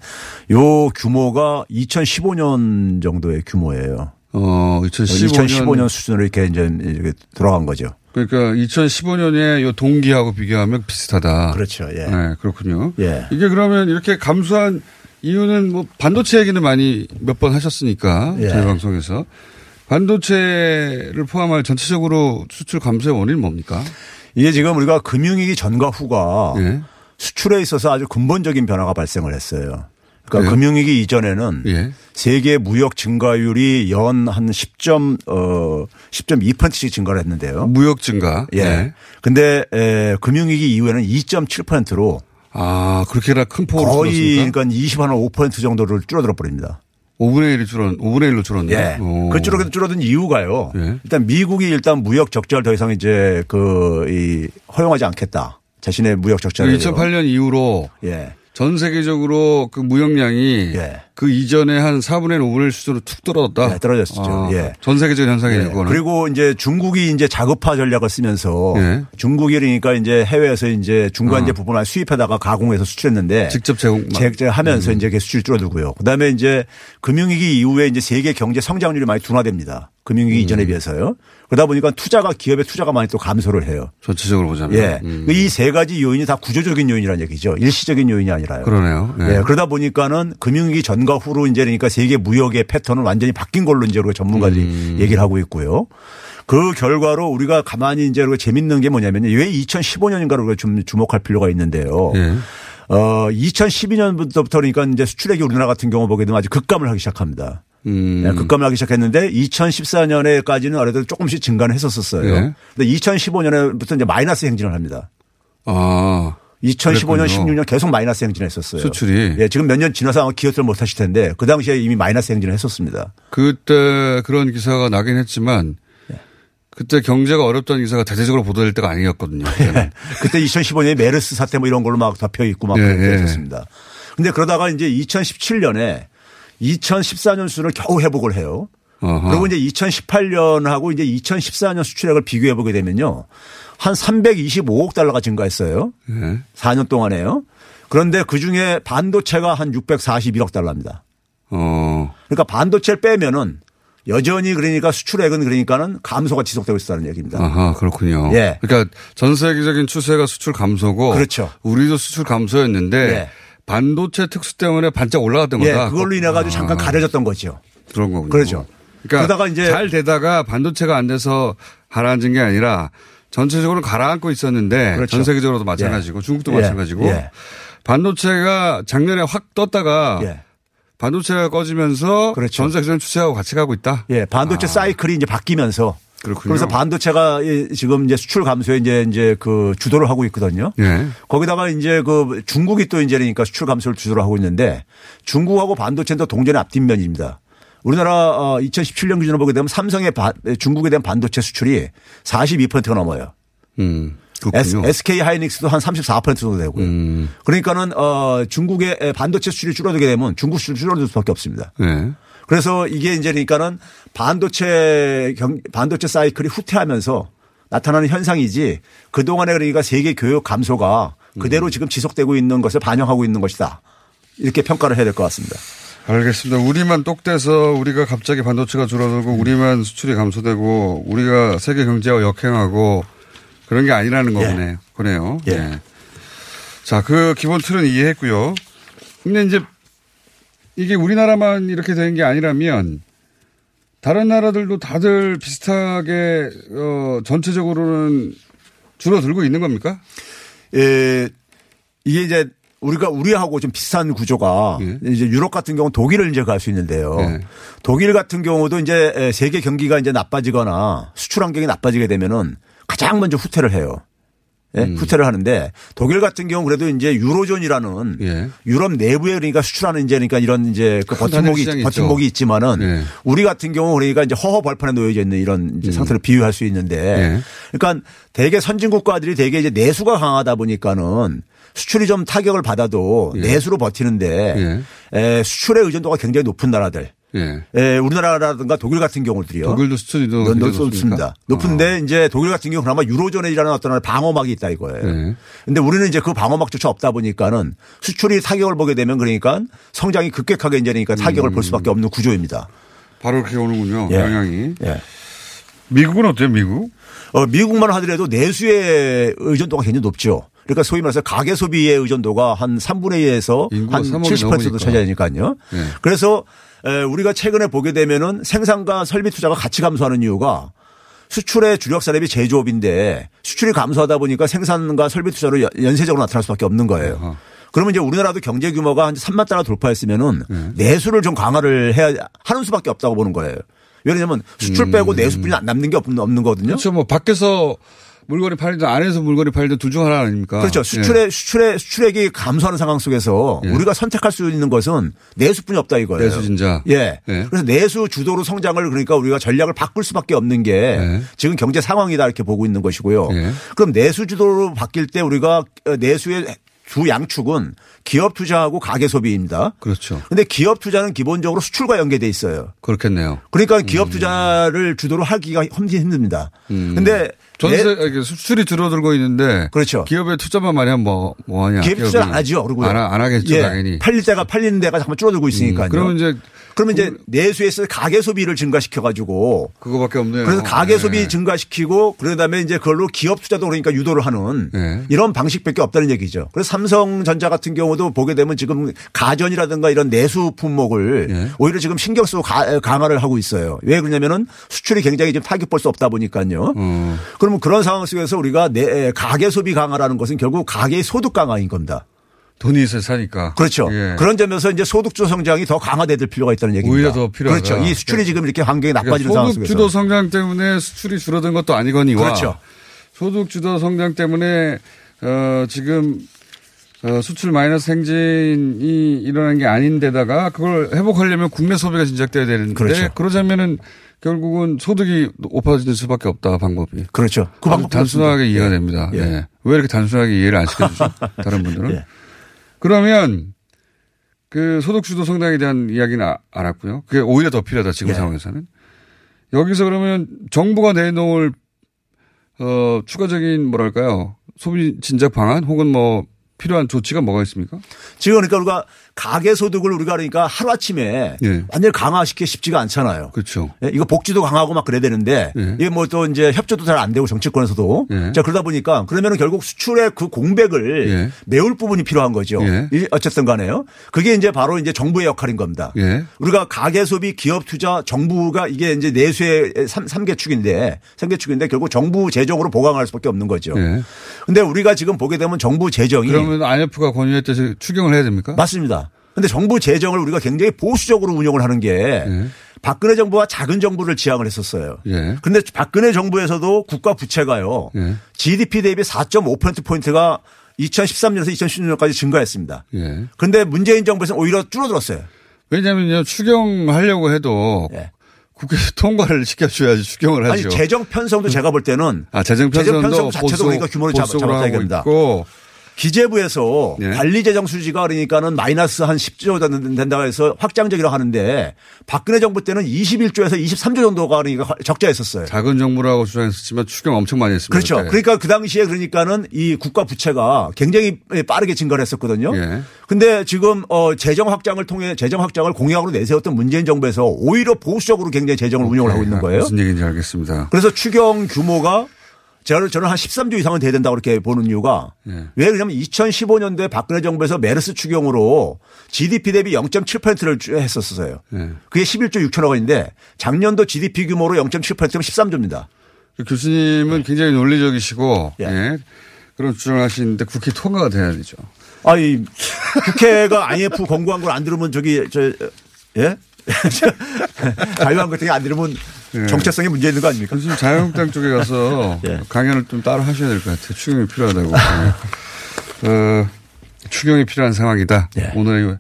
요 규모가 2015년 정도의 규모예요. 어, 2015년. 2015년 수준으로 이렇게 이제 이렇게 돌아간 거죠. 그러니까 2015년에 요 동기하고 비교하면 비슷하다. 그렇죠. 예. 네, 그렇군요. 예. 이게 그러면 이렇게 감소한 이유는 뭐 반도체 얘기는 많이 몇 번 하셨으니까 예. 저희 방송에서 반도체를 포함할 전체적으로 수출 감소의 원인은 뭡니까? 이게 지금 우리가 금융위기 전과 후가 예. 수출에 있어서 아주 근본적인 변화가 발생을 했어요. 그러니까 예. 금융위기 이전에는 예. 세계 무역 증가율이 연 한 10점 어 10.2%씩 증가를 했는데요. 무역 증가. 예. 네. 근데 에, 금융위기 이후에는 2.7%로 아 그렇게나 큰 폭으로 거의 줄었습니까? 그러니까 20한5% 정도를 줄어들어 버립니다. 5분의 1이 줄었, 5분의 1로 줄었네. 예. 그 줄어든, 줄어든 이유가요. 예. 일단 미국이 일단 무역 적자를 더 이상 이제 그, 이, 허용하지 않겠다. 자신의 무역 적자를. 2008년 이후로 예. 전 세계적으로 그 무역량이 그 이전에 한 4분의 1, 5분의 1 수준으로 툭 떨어졌다. 네, 떨어졌죠. 아, 예. 전 세계적인 현상이에요. 예. 그리고 이제 중국이 이제 자급화 전략을 쓰면서 예. 중국이 그러니까 이제 해외에서 이제 중간재 아. 부분을 수입하다가 가공해서 수출했는데 직접 제공 하면서 음. 이제 계속 수출 줄어들고요. 그다음에 이제 금융위기 이후에 이제 세계 경제 성장률이 많이 둔화됩니다. 금융위기 이전에 음. 비해서요. 그러다 보니까 투자가 기업의 투자가 많이 또 감소를 해요. 전체적으로 보자면. 예. 음. 이세 가지 요인이 다 구조적인 요인이라는 얘기죠. 일시적인 요인이 아니라요. 그러네요. 예. 예. 그러다 보니까는 금융위기 전과 후로 이제 그러니까 세계 무역의 패턴은 완전히 바뀐 걸로 이제 우리가 전문가들이 음. 얘기를 하고 있고요. 그 결과로 우리가 가만히 이제 재밌는 게 뭐냐면요. 왜 2015년인가를 우리가 좀 주목할 필요가 있는데요. 예. 어, 2012년부터 그러니까 이제 수출액이 우리나라 같은 경우 보게 되면 아주 급감을 하기 시작합니다. 음. 네, 급감을 하기 시작했는데 2014년에까지는 아래도 조금씩 증가는 했었었어요. 예. 근데 2015년에부터 이제 마이너스 행진을 합니다. 아. 2015년, 그랬군요. 16년 계속 마이너스 행진을 했었어요. 수출이. 예, 지금 몇 년 지나서 아마 기억들 못 하실 텐데 그 당시에 이미 마이너스 행진을 했었습니다. 그때 그런 기사가 나긴 했지만 그때 경제가 어렵다는 기사가 대대적으로 보도될 때가 아니었거든요. 그때는. 그때 2015년에 메르스 사태 뭐 이런 걸로 막 덮여 있고 막 예, 예. 그랬었습니다. 근데 그러다가 이제 2017년에 2014년 수준을 겨우 회복을 해요. 어허. 그리고 이제 2018년하고 이제 2014년 수출액을 비교해 보게 되면요. 한 325억 달러가 증가했어요. 예. 4년 동안에요. 그런데 그 중에 반도체가 한 641억 달러입니다. 어. 그러니까 반도체를 빼면은 여전히 그러니까 수출액은 그러니까는 감소가 지속되고 있다는 얘기입니다. 아하, 그렇군요. 예. 그러니까 전 세계적인 추세가 수출 감소고 그렇죠. 우리도 수출 감소였는데 예. 반도체 특수 때문에 반짝 올라갔던 예, 거다. 그걸로 인해 가지고 잠깐 아, 가려졌던 거죠. 그런 거군요. 그렇죠. 그러니까 그러다가 이제 잘 되다가 반도체가 안 돼서 가라앉은 게 아니라 전체적으로 가라앉고 있었는데 그렇죠. 전 세계적으로도 마찬가지고 예. 중국도 예. 마찬가지고 예. 반도체가 작년에 확 떴다가 예. 반도체가 꺼지면서 그렇죠. 전 세계적인 추세하고 같이 가고 있다. 예, 반도체 아. 사이클이 이제 바뀌면서 그렇군요. 그래서 반도체가 이- 지금 이제 수출 감소에 이제 이제 그 주도를 하고 있거든요. 예. 거기다가 이제 그 중국이 또 이제 그러니까 수출 감소를 주도를 하고 있는데 중국하고 반도체는 또 동전의 앞뒷면입니다. 우리나라 어 2017년 기준으로 보게 되면 삼성의 바- 중국에 대한 반도체 수출이 42%가 넘어요. 음. 그렇군요. SK 하이닉스도 한 34% 정도 되고요. 음. 그러니까는 어 중국의 반도체 수출이 줄어들게 되면 중국 수출이 줄어들 수밖에 없습니다. 예. 그래서 이게 이제 그러니까는 반도체 경, 반도체 사이클이 후퇴하면서 나타나는 현상이지 그동안에 그러니까 세계 교육 감소가 그대로 지금 지속되고 있는 것을 반영하고 있는 것이다. 이렇게 평가를 해야 될 것 같습니다. 알겠습니다. 우리만 똑돼서 우리가 갑자기 반도체가 줄어들고 우리만 수출이 감소되고 우리가 세계 경제와 역행하고 그런 게 아니라는 거네요. 그네요. 예. 네. 자, 그 기본 틀은 이해했고요. 근데 이제 이게 우리나라만 이렇게 된 게 아니라면 다른 나라들도 다들 비슷하게 어 전체적으로는 줄어들고 있는 겁니까? 예, 이게 이제 우리가 우리하고 좀 비슷한 구조가 이제 유럽 같은 경우 독일을 이제 갈 수 있는데요. 네. 독일 같은 경우도 이제 세계 경기가 이제 나빠지거나 수출 환경이 나빠지게 되면은 가장 먼저 후퇴를 해요. 예? 음. 후퇴를 하는데 독일 같은 경우 그래도 이제 유로존이라는 예. 유럽 내부에 그러니까 수출하는 이제 그러니까 이런 이제 그 버팀목이 버팀목이. 있지만은 예. 우리 같은 경우 그러니까 이제 허허 벌판에 놓여져 있는 이런 음. 상태를 비유할 수 있는데 예. 그러니까 대개 선진 국가들이 대개 이제 내수가 강하다 보니까는 수출이 좀 타격을 받아도 예. 내수로 버티는데 에, 수출의 의존도가 굉장히 높은 나라들 예. 예, 우리나라라든가 독일 같은 경우들이요. 독일도 높- 굉장히 높습니다. 높은데 이제 독일 같은 경우 그나마 유로존이라는 어떤 방어막이 있다 이거예요. 네. 근데 우리는 이제 그 방어막조차 없다 보니까는 수출이 타격을 보게 되면 그러니까 성장이 급격하게 이제 그러니까 타격을 볼 수밖에 없는 구조입니다. 바로 그렇게 오는군요. 예. 영향이. 예. 미국은 어때요, 미국? 어, 미국만 하더라도 내수의 의존도가 굉장히 높죠. 그러니까 소위 말해서 가계 소비의 의존도가 한 3분의 2에서 인구가 한 3억이 70% 정도 넘으니까. 차지하니까요. 예. 그래서 에, 우리가 최근에 보게 되면은 생산과 설비 투자가 같이 감소하는 이유가 수출의 주력 산업이 제조업인데 수출이 감소하다 보니까 생산과 설비 투자로 연- 연쇄적으로 나타날 수밖에 없는 거예요. 그러면 이제 우리나라도 경제 규모가 한 3만 달러 돌파했으면은 네. 내수를 좀 강화를 해야 하는 수밖에 없다고 보는 거예요. 왜냐하면 수출 빼고 내수뿐이 안 남는 게 없는, 없는 거거든요. 음. 그렇죠. 뭐 밖에서 물건이 팔리든 안에서 물건이 팔리든 둘 중 하나 아닙니까? 그렇죠. 수출의 수출의 수출액이 감소하는 상황 속에서 예. 우리가 선택할 수 있는 것은 내수뿐이 없다 이거예요. 내수 진짜. 예. 예. 그래서 내수 주도로 성장을 그러니까 우리가 전략을 바꿀 수밖에 없는 게 예. 지금 경제 상황이다 이렇게 보고 있는 것이고요. 예. 그럼 내수 주도로 바뀔 때 우리가 내수의 주 양축은 기업 투자하고 가계 소비입니다. 그렇죠. 근데 기업 투자는 기본적으로 수출과 연계돼 있어요. 그렇겠네요. 그러니까 음. 기업 투자를 주도로 하기가 험지 힘듭니다. 근데 전세 내- 이렇게 수출이 줄어들고 있는데 그렇죠. 기업에 투자만 많이 하면 뭐, 뭐 하냐. 기업 투자는 기업이. 안 하죠. 그리고 안, 하- 안 하겠죠, 예, 당연히. 팔릴 때가 팔리는 데가 잠깐 줄어들고 있으니까요. 음, 그러면 이제 그러면 이제 내수에서 가계 소비를 증가시켜 가지고 그거밖에 없네요. 그래서 가계 예. 소비 증가시키고 그러다음에 이제 그걸로 기업 투자도 그러니까 유도를 하는 예. 이런 방식밖에 없다는 얘기죠. 그래서 삼성전자 같은 경우도 보게 되면 지금 가전이라든가 이런 내수 품목을 예. 오히려 지금 신경 쓰고 가- 강화를 하고 있어요. 왜 그러냐면은 수출이 굉장히 지금 타격 볼 수 없다 보니까요. 어. 그러면 그런 상황 속에서 우리가 내 가계 소비 강화라는 것은 결국 가계 소득 강화인 겁니다. 돈이 있어야 사니까. 그렇죠. 예. 그런 점에서 이제 소득주 성장이 더 강화될 필요가 있다는 얘기입니다. 오히려 더 필요하다. 그렇죠. 이 수출이 지금 이렇게 환경이 나빠지는 그러니까 소득. 주도 성장 때문에 수출이 줄어든 것도 아니거니와 그렇죠. 소득 주도 성장 때문에 어 지금 어, 수출 마이너스 행진이 일어난 게 아닌데다가 그걸 회복하려면 국내 소비가 진작돼야 되는데 그렇죠. 그러자면은 결국은 소득이 높아질 수밖에 없다 방법이. 그렇죠. 그 방법 단순하게 그렇습니다. 이해가 예. 됩니다. 예. 예. 왜 이렇게 단순하게 이해를 안 시켜주죠? 다른 분들은. 예. 그러면 그 소득 주도 성장에 대한 이야기는 아- 알았고요. 그게 오히려 더 필요하다 지금 예. 상황에서는. 여기서 그러면 정부가 내놓을 어 추가적인 뭐랄까요 소비 진작 방안 혹은 뭐 필요한 조치가 뭐가 있습니까? 지금 그러니까 우리가 가계 소득을 우리가 그러니까 하루 아침에 예. 완전히 강화시키기 쉽지가 않잖아요. 그렇죠. 예, 이거 복지도 강하고 막 그래야 되는데 예. 이게 뭐 또 이제 협조도 잘 안 되고 정치권에서도 예. 자 그러다 보니까 그러면은 결국 수출의 그 공백을 예. 메울 부분이 필요한 거죠. 예. 이- 어쨌든 간에요. 그게 이제 바로 이제 정부의 역할인 겁니다. 예. 우리가 가계 소비, 기업 투자, 정부가 이게 이제 내수의 3, 개 축인데 3개 축인데 결국 정부 재정으로 보강할 수밖에 없는 거죠. 예. 근데 우리가 지금 보게 되면 정부 재정이 그러면 IMF가 권유했듯이 추경을 해야 됩니까? 맞습니다. 근데 정부 재정을 우리가 굉장히 보수적으로 운영을 하는 게 박근혜 정부와 작은 정부를 지향을 했었어요. 예. 근데 박근혜 정부에서도 국가 부채가요. 예. GDP 대비 4.5%포인트가 2013년에서 2016년까지 증가했습니다. 예. 근데 문재인 정부에서는 오히려 줄어들었어요. 왜냐면요 추경하려고 해도 국회에서 통과를 시켜줘야지 추경을 하죠. 예. 아니 재정 편성도 제가 볼 때는 아, 재정 편성도 편성 자체도 보수- 우리가 규모를 잡, 잡아야 됩니다. 기재부에서 예. 관리 재정 수지가 그러니까는 마이너스 한 10조 된- 된다고 해서 확장적이라고 하는데 박근혜 정부 때는 21조에서 23조 정도가 그러니까 적자였었어요. 작은 정부라고 주장했었지만 추경 엄청 많이 했습니다. 그렇죠. 그때. 그러니까 그 당시에 그러니까는 이 국가 부채가 굉장히 빠르게 증가를 했었거든요. 예. 근데 지금 어 재정 확장을 통해 재정 확장을 공약으로 내세웠던 문재인 정부에서 오히려 보수적으로 굉장히 재정을 운영을 하고 있는 거예요. 무슨 얘기인지 알겠습니다. 그래서 추경 규모가 저는 저는 한 13조 이상은 돼야 된다고 그렇게 보는 이유가 예. 왜 그러냐면 2015년도에 박근혜 정부에서 메르스 추경으로 GDP 대비 0.7%를 했었어요. 예. 그게 11조 6천억 원인데 작년도 GDP 규모로 0.7%면 13조입니다. 그 교수님은 굉장히 논리적이시고 예. 그런 주장을 하시는데 국회 통과가 돼야 되죠. 아이 국회가 IMF 권고한 걸 안 들으면 저기 저 예? 자유한 같은 게안 들으면 예. 정체성에 문제 있는 거 아닙니까? 교수님 자유한국당 쪽에 가서 예. 강연을 좀 따로 하셔야 될 것 같아요. 추경이 필요하다고. 예. 어, 추경이 필요한 상황이다. 예. 오늘의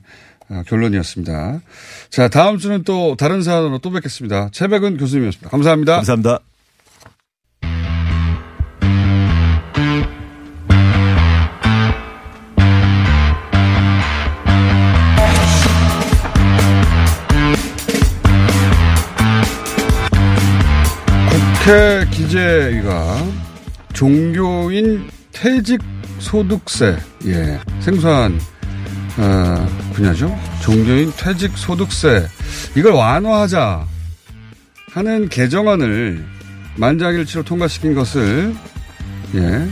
어, 결론이었습니다. 자, 다음 주는 또 다른 사안으로 또 뵙겠습니다. 최백은 교수님이었습니다. 감사합니다. 감사합니다. 국회 기재위가 종교인 퇴직 소득세, 예, 생소한 어, 분야죠. 종교인 퇴직 소득세 이걸 완화하자 하는 개정안을 만장일치로 통과시킨 것을 예,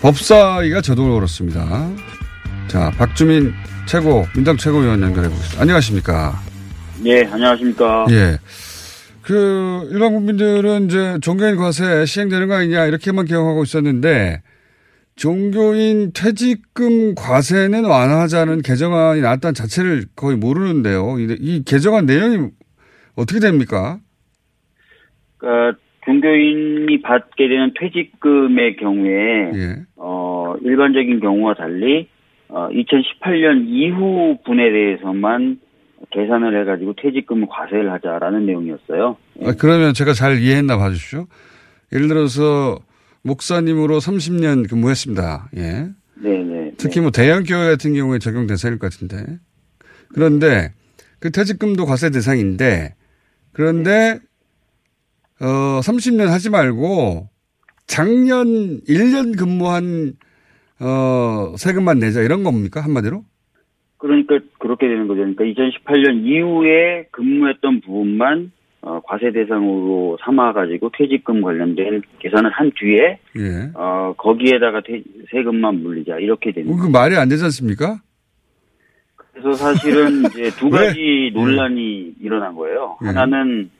법사위가 저도를 걸었습니다. 자, 박주민 최고 민당 최고위원 연결해 보겠습니다. 안녕하십니까? 예, 안녕하십니까. 예. 그 일반 국민들은 이제 종교인 과세 시행되는 거 아니냐 이렇게만 기억하고 있었는데 종교인 퇴직금 과세는 완화하자는 개정안이 나왔다는 자체를 거의 모르는데요. 이, 이 개정안 내용이 어떻게 됩니까? 그러니까 종교인이 받게 되는 퇴직금의 경우에 예. 어, 일반적인 경우와 달리 어, 2018년 이후 분에 대해서만 계산을 해가지고 퇴직금 과세를 하자라는 내용이었어요. 아, 그러면 제가 잘 이해했나 봐주십시오. 예를 들어서 목사님으로 30년 근무했습니다. 예. 네네. 특히 뭐 대형 교회 같은 경우에 적용 대상일 것 같은데. 그런데 그 퇴직금도 과세 대상인데 그런데 어 30년 하지 말고 작년 1년 근무한 어 세금만 내자 이런 겁니까 한마디로? 그러니까 그렇게 되는 거죠. 그러니까 2018년 이후에 근무했던 부분만 어, 과세 대상으로 삼아가지고 퇴직금 관련된 계산을 한 뒤에 예. 어, 거기에다가 퇴- 세금만 물리자 이렇게 됩니다. 그 말이 안 되지 않습니까? 그래서 사실은 이제 두 왜? 가지 논란이 일어난 거예요. 예. 하나는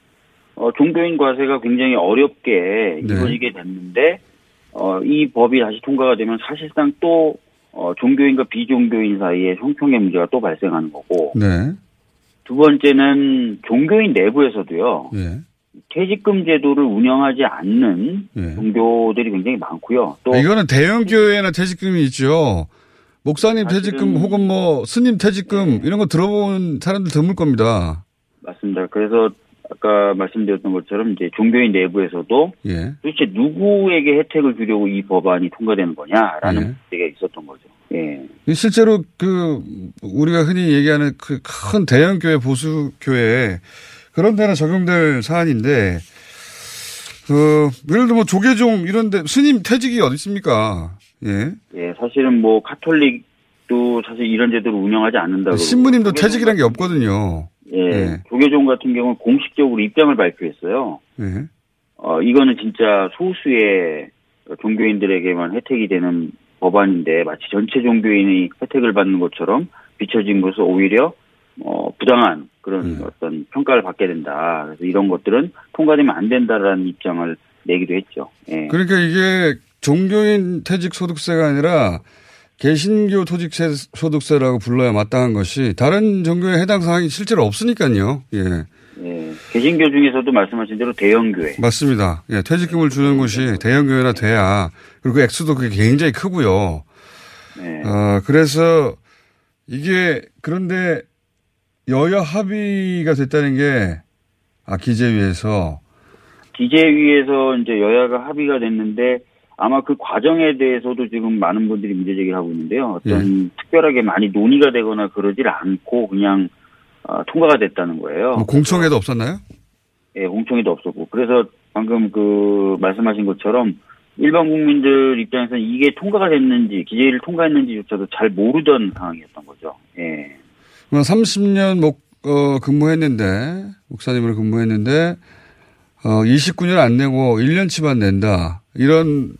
어, 종교인 과세가 굉장히 어렵게 네. 이루어지게 됐는데 어, 이 법이 다시 통과가 되면 사실상 또 어, 종교인과 비종교인 사이에 형평의 문제가 또 발생하는 거고 네. 두 번째는 종교인 내부에서도요. 예. 퇴직금 제도를 운영하지 않는 예. 종교들이 굉장히 많고요. 또 이거는 대형 교회나 퇴직금이 있죠. 목사님 퇴직금 혹은 뭐 스님 퇴직금 이런 거 들어본 사람들 드물 겁니다. 맞습니다. 그래서 아까 말씀드렸던 것처럼 이제 종교인 내부에서도 예. 도대체 누구에게 혜택을 주려고 이 법안이 통과되는 거냐라는 예. 문제가 있었던 거죠. 예. 실제로 그 우리가 흔히 얘기하는 그 큰 대형 교회 보수 교회 그런 데나 적용될 사안인데 그 예를 들어 뭐 조계종 이런데 스님 퇴직이 어디 있습니까? 예. 예, 사실은 뭐 카톨릭도 사실 이런 제도를 운영하지 않는다고. 신부님도 퇴직이란 게 없거든요. 예, 예. 조계종 같은 경우는 공식적으로 입장을 발표했어요. 예. 어, 이거는 진짜 소수의 종교인들에게만 혜택이 되는 법안인데 마치 전체 종교인이 혜택을 받는 것처럼 비춰진 것은 오히려 어, 부당한 그런 어떤 평가를 받게 된다. 그래서 이런 것들은 통과되면 안 된다라는 입장을 내기도 했죠. 예. 그러니까 이게 종교인 퇴직 소득세가 아니라 개신교 토직 소득세라고 불러야 마땅한 것이 다른 종교에 해당 사항이 실제로 없으니까요. 예. 예. 개신교 중에서도 말씀하신 대로 대형교회. 맞습니다. 예, 퇴직금을 주는 곳이 대형교회나 돼야 그리고 액수도 그게 굉장히 크고요. 네. 어, 그래서 이게 그런데 여야 합의가 됐다는 게 아, 기재위에서 기재위에서 이제 여야가 합의가 됐는데 아마 그 과정에 대해서도 지금 많은 분들이 문제 제기를 하고 있는데요. 어떤 특별하게 많이 논의가 되거나 그러질 않고 그냥 어, 통과가 됐다는 거예요. 뭐 공청회도 없었나요? 예, 공청회도 없었고. 그래서 방금 그 말씀하신 것처럼 일반 국민들 입장에서는 이게 통과가 됐는지 기재위를 통과했는지조차도 잘 모르던 상황이었던 거죠. 예. 30년 목, 어, 근무했는데, 목사님으로 근무했는데, 어, 29년 안 내고 1년치만 낸다. 이런,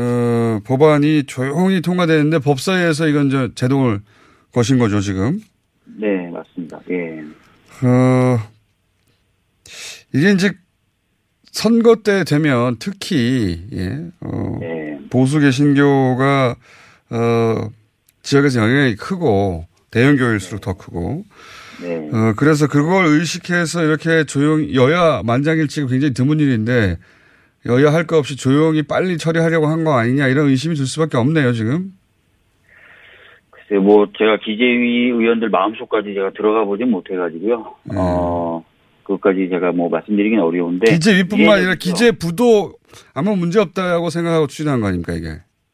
어, 법안이 조용히 통과되는데 법사위에서 이건 저 제동을 거신 거죠, 지금. 네, 맞습니다. 예. 어, 이게 이제 선거 때 되면 특히, 예, 어, 보수 개신교가, 어, 지역에서 영향이 크고, 대형 교회일수록 더 크고, 네. 어, 그래서 그걸 의식해서 이렇게 조용히, 여야 만장일치가 굉장히 드문 일인데, 여야 할 거 없이 조용히 빨리 처리하려고 한 거 아니냐, 이런 의심이 들 수밖에 없네요, 지금. 글쎄, 뭐, 제가 기재위 의원들 마음속까지 제가 들어가 보진 못해가지고요. 어, 그것까지 제가 뭐 말씀드리긴 어려운데. 기재위뿐만 아니라. 기재부도 아무 문제 없다고 생각하고 추진한 거 아닙니까, 이게?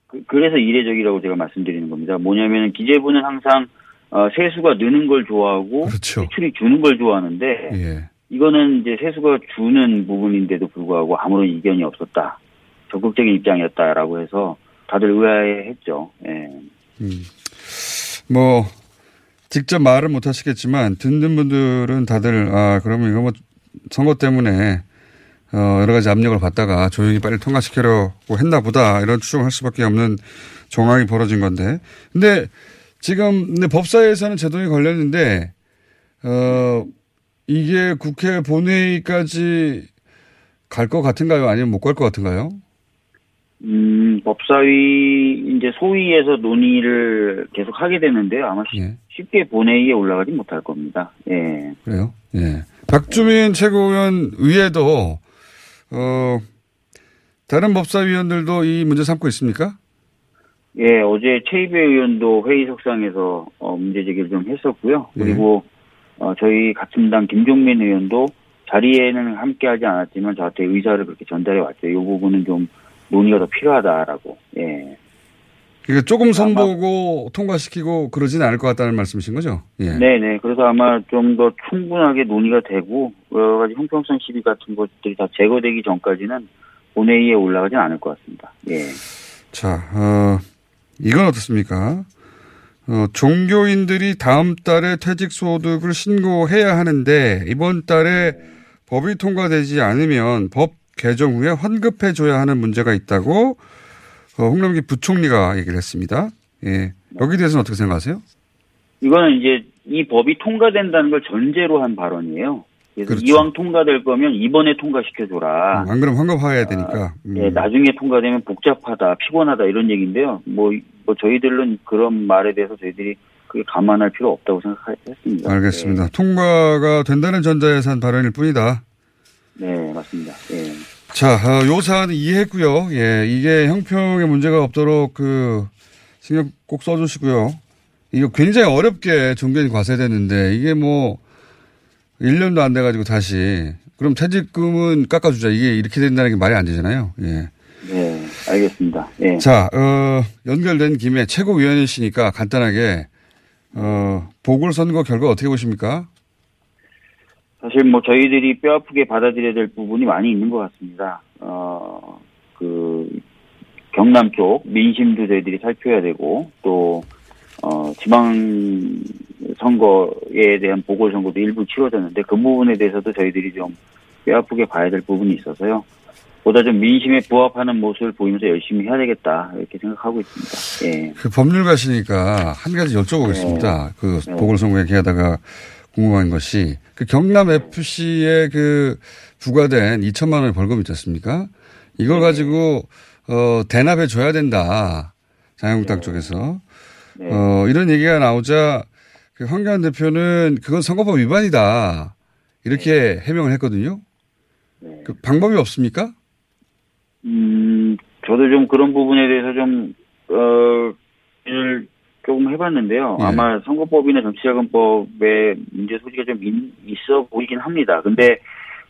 그- 그래서 이례적이라고 제가 말씀드리는 겁니다. 뭐냐면 기재부는 항상 어, 세수가 느는 걸 좋아하고 그렇죠. 지출이 주는 걸 좋아하는데 예. 이거는 이제 세수가 주는 부분인데도 불구하고 아무런 이견이 없었다. 적극적인 입장이었다라고 해서 다들 의아해했죠. 예. 뭐 직접 말은 못 하시겠지만 듣는 분들은 다들 아 그러면 이거 뭐 선거 때문에 어 여러 가지 압력을 받다가 조용히 빨리 통과시키려고 했나 보다 이런 추정을 할 수밖에 없는 정황이 벌어진 건데 근데 지금 근데 법사위에서는 제동이 걸렸는데 어 이게 국회 본회의까지 갈 것 같은가요 아니면 못 갈 것 같은가요? 음, 법사위 이제 소위에서 논의를 계속 하게 되는데요. 아마 쉽- 예. 쉽게 본회의에 올라가지 못할 겁니다. 예. 그래요? 예. 박주민 최고위원 위에도 어 다른 법사위원들도 이 문제 삼고 있습니까? 예, 어제 최이배 의원도 회의 석상에서 어, 문제 제기를 좀 했었고요. 그리고 어, 저희 같은 당 김종민 의원도 자리에는 함께하지 않았지만 저한테 의사를 그렇게 전달해 왔죠. 이 부분은 좀 논의가 더 필요하다라고. 예. 그러니까 조금 선보고 통과시키고 그러진 않을 것 같다는 말씀이신 거죠? 예. 네네. 그래서 아마 좀 더 충분하게 논의가 되고 여러 가지 형평성 시비 같은 것들이 다 제거되기 전까지는 본회의에 올라가진 않을 것 같습니다. 예. 자, 어, 이건 어떻습니까? 어, 종교인들이 다음 달에 퇴직소득을 신고해야 하는데 이번 달에 법이 통과되지 않으면 법 개정 후에 환급해 줘야 하는 문제가 있다고 어, 홍남기 부총리가 얘기를 했습니다. 예. 여기 대해서는 어떻게 생각하세요? 이거는 이제 이 법이 통과된다는 걸 전제로 한 발언이에요. 그래서 그렇죠. 이왕 통과될 거면 이번에 통과시켜줘라. 안 그러면 환급화해야 되니까. 음. 예, 나중에 통과되면 복잡하다, 피곤하다 이런 얘기인데요. 뭐, 뭐 저희들은 그런 말에 대해서 저희들이 그게 감안할 필요 없다고 생각했습니다. 알겠습니다. 통과가 된다는 한 발언일 뿐이다. 네, 네, 맞습니다. 예. 자, 어, 요 사안은 이해했고요. 예, 이게 형평에 문제가 없도록 그 신경 꼭 써주시고요. 이거 굉장히 어렵게 종교인 과세되는데 이게 뭐 1년도 안 돼가지고 다시 그럼 퇴직금은 깎아주자 이게 이렇게 된다는 게 말이 안 되잖아요. 예. 네, 알겠습니다. 예. 자, 어, 연결된 김에 최고위원이시니까 간단하게 어, 보궐선거 결과 어떻게 보십니까? 사실 뭐 저희들이 뼈 아프게 받아들여야 될 부분이 많이 있는 것 같습니다. 어, 그, 경남 쪽 민심도 저희들이 살펴야 되고, 또, 어, 지방 선거에 대한 보궐선거도 일부 치러졌는데 그 부분에 대해서도 저희들이 좀 뼈아프게 봐야 될 부분이 있어서요. 보다 좀 민심에 부합하는 모습을 보이면서 열심히 해야 되겠다, 이렇게 생각하고 있습니다. 예. 그 법률가시니까 한 가지 여쭤보겠습니다. 그 네. 보궐선거 얘기하다가 궁금한 것이 그 경남 FC에 그 부과된 2천만 원의 벌금 있지 않습니까? 이걸 가지고 어 대납해 줘야 된다. 자유한국당 쪽에서 어 이런 얘기가 나오자 그 황교안 대표는 그건 선거법 위반이다. 이렇게 해명을 했거든요. 그 방법이 없습니까? 음, 저도 좀 그런 부분에 대해서 좀, 어, 을 조금 해봤는데요. 예. 아마 선거법이나 정치자금법에 문제 소지가 좀 있, 있어 보이긴 합니다. 근데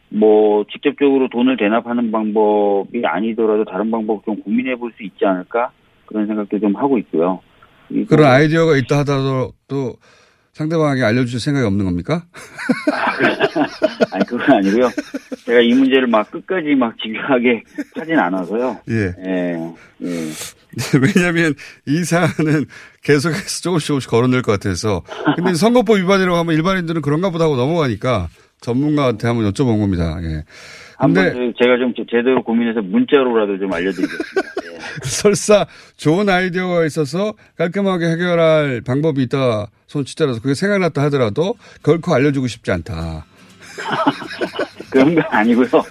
뭐 직접적으로 돈을 대납하는 방법이 아니더라도 다른 방법 좀 고민해 볼 수 있지 않을까 그런 생각도 좀 하고 있고요. 그런 아이디어가 있다 하더라도 또 상대방에게 알려주실 생각이 없는 겁니까? 아니 그건 아니고요. 제가 이 문제를 막 끝까지 막 집요하게 하진 않아서요. 예. 예. 예. 왜냐하면 이 사안은 계속해서 조금씩 조금씩 거론될 것 같아서. 근데 선거법 위반이라고 하면 일반인들은 그런가 보다 하고 넘어가니까 전문가한테 한번 여쭤본 겁니다. 예. 한번 제가 좀 제대로 고민해서 문자로라도 좀 알려드리겠습니다. 설사 좋은 아이디어가 있어서 깔끔하게 해결할 방법이 있다 손치더라도 그게 생각났다 하더라도 결코 알려주고 싶지 않다. 그런 건 아니고요.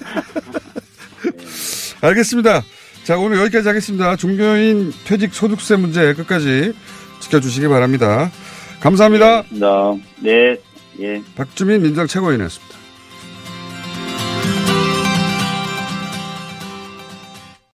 알겠습니다. 자, 오늘 여기까지 하겠습니다. 종교인 퇴직 소득세 문제 끝까지 지켜주시기 바랍니다. 감사합니다. 네. 예. 박주민 민정 최고위원이었습니다.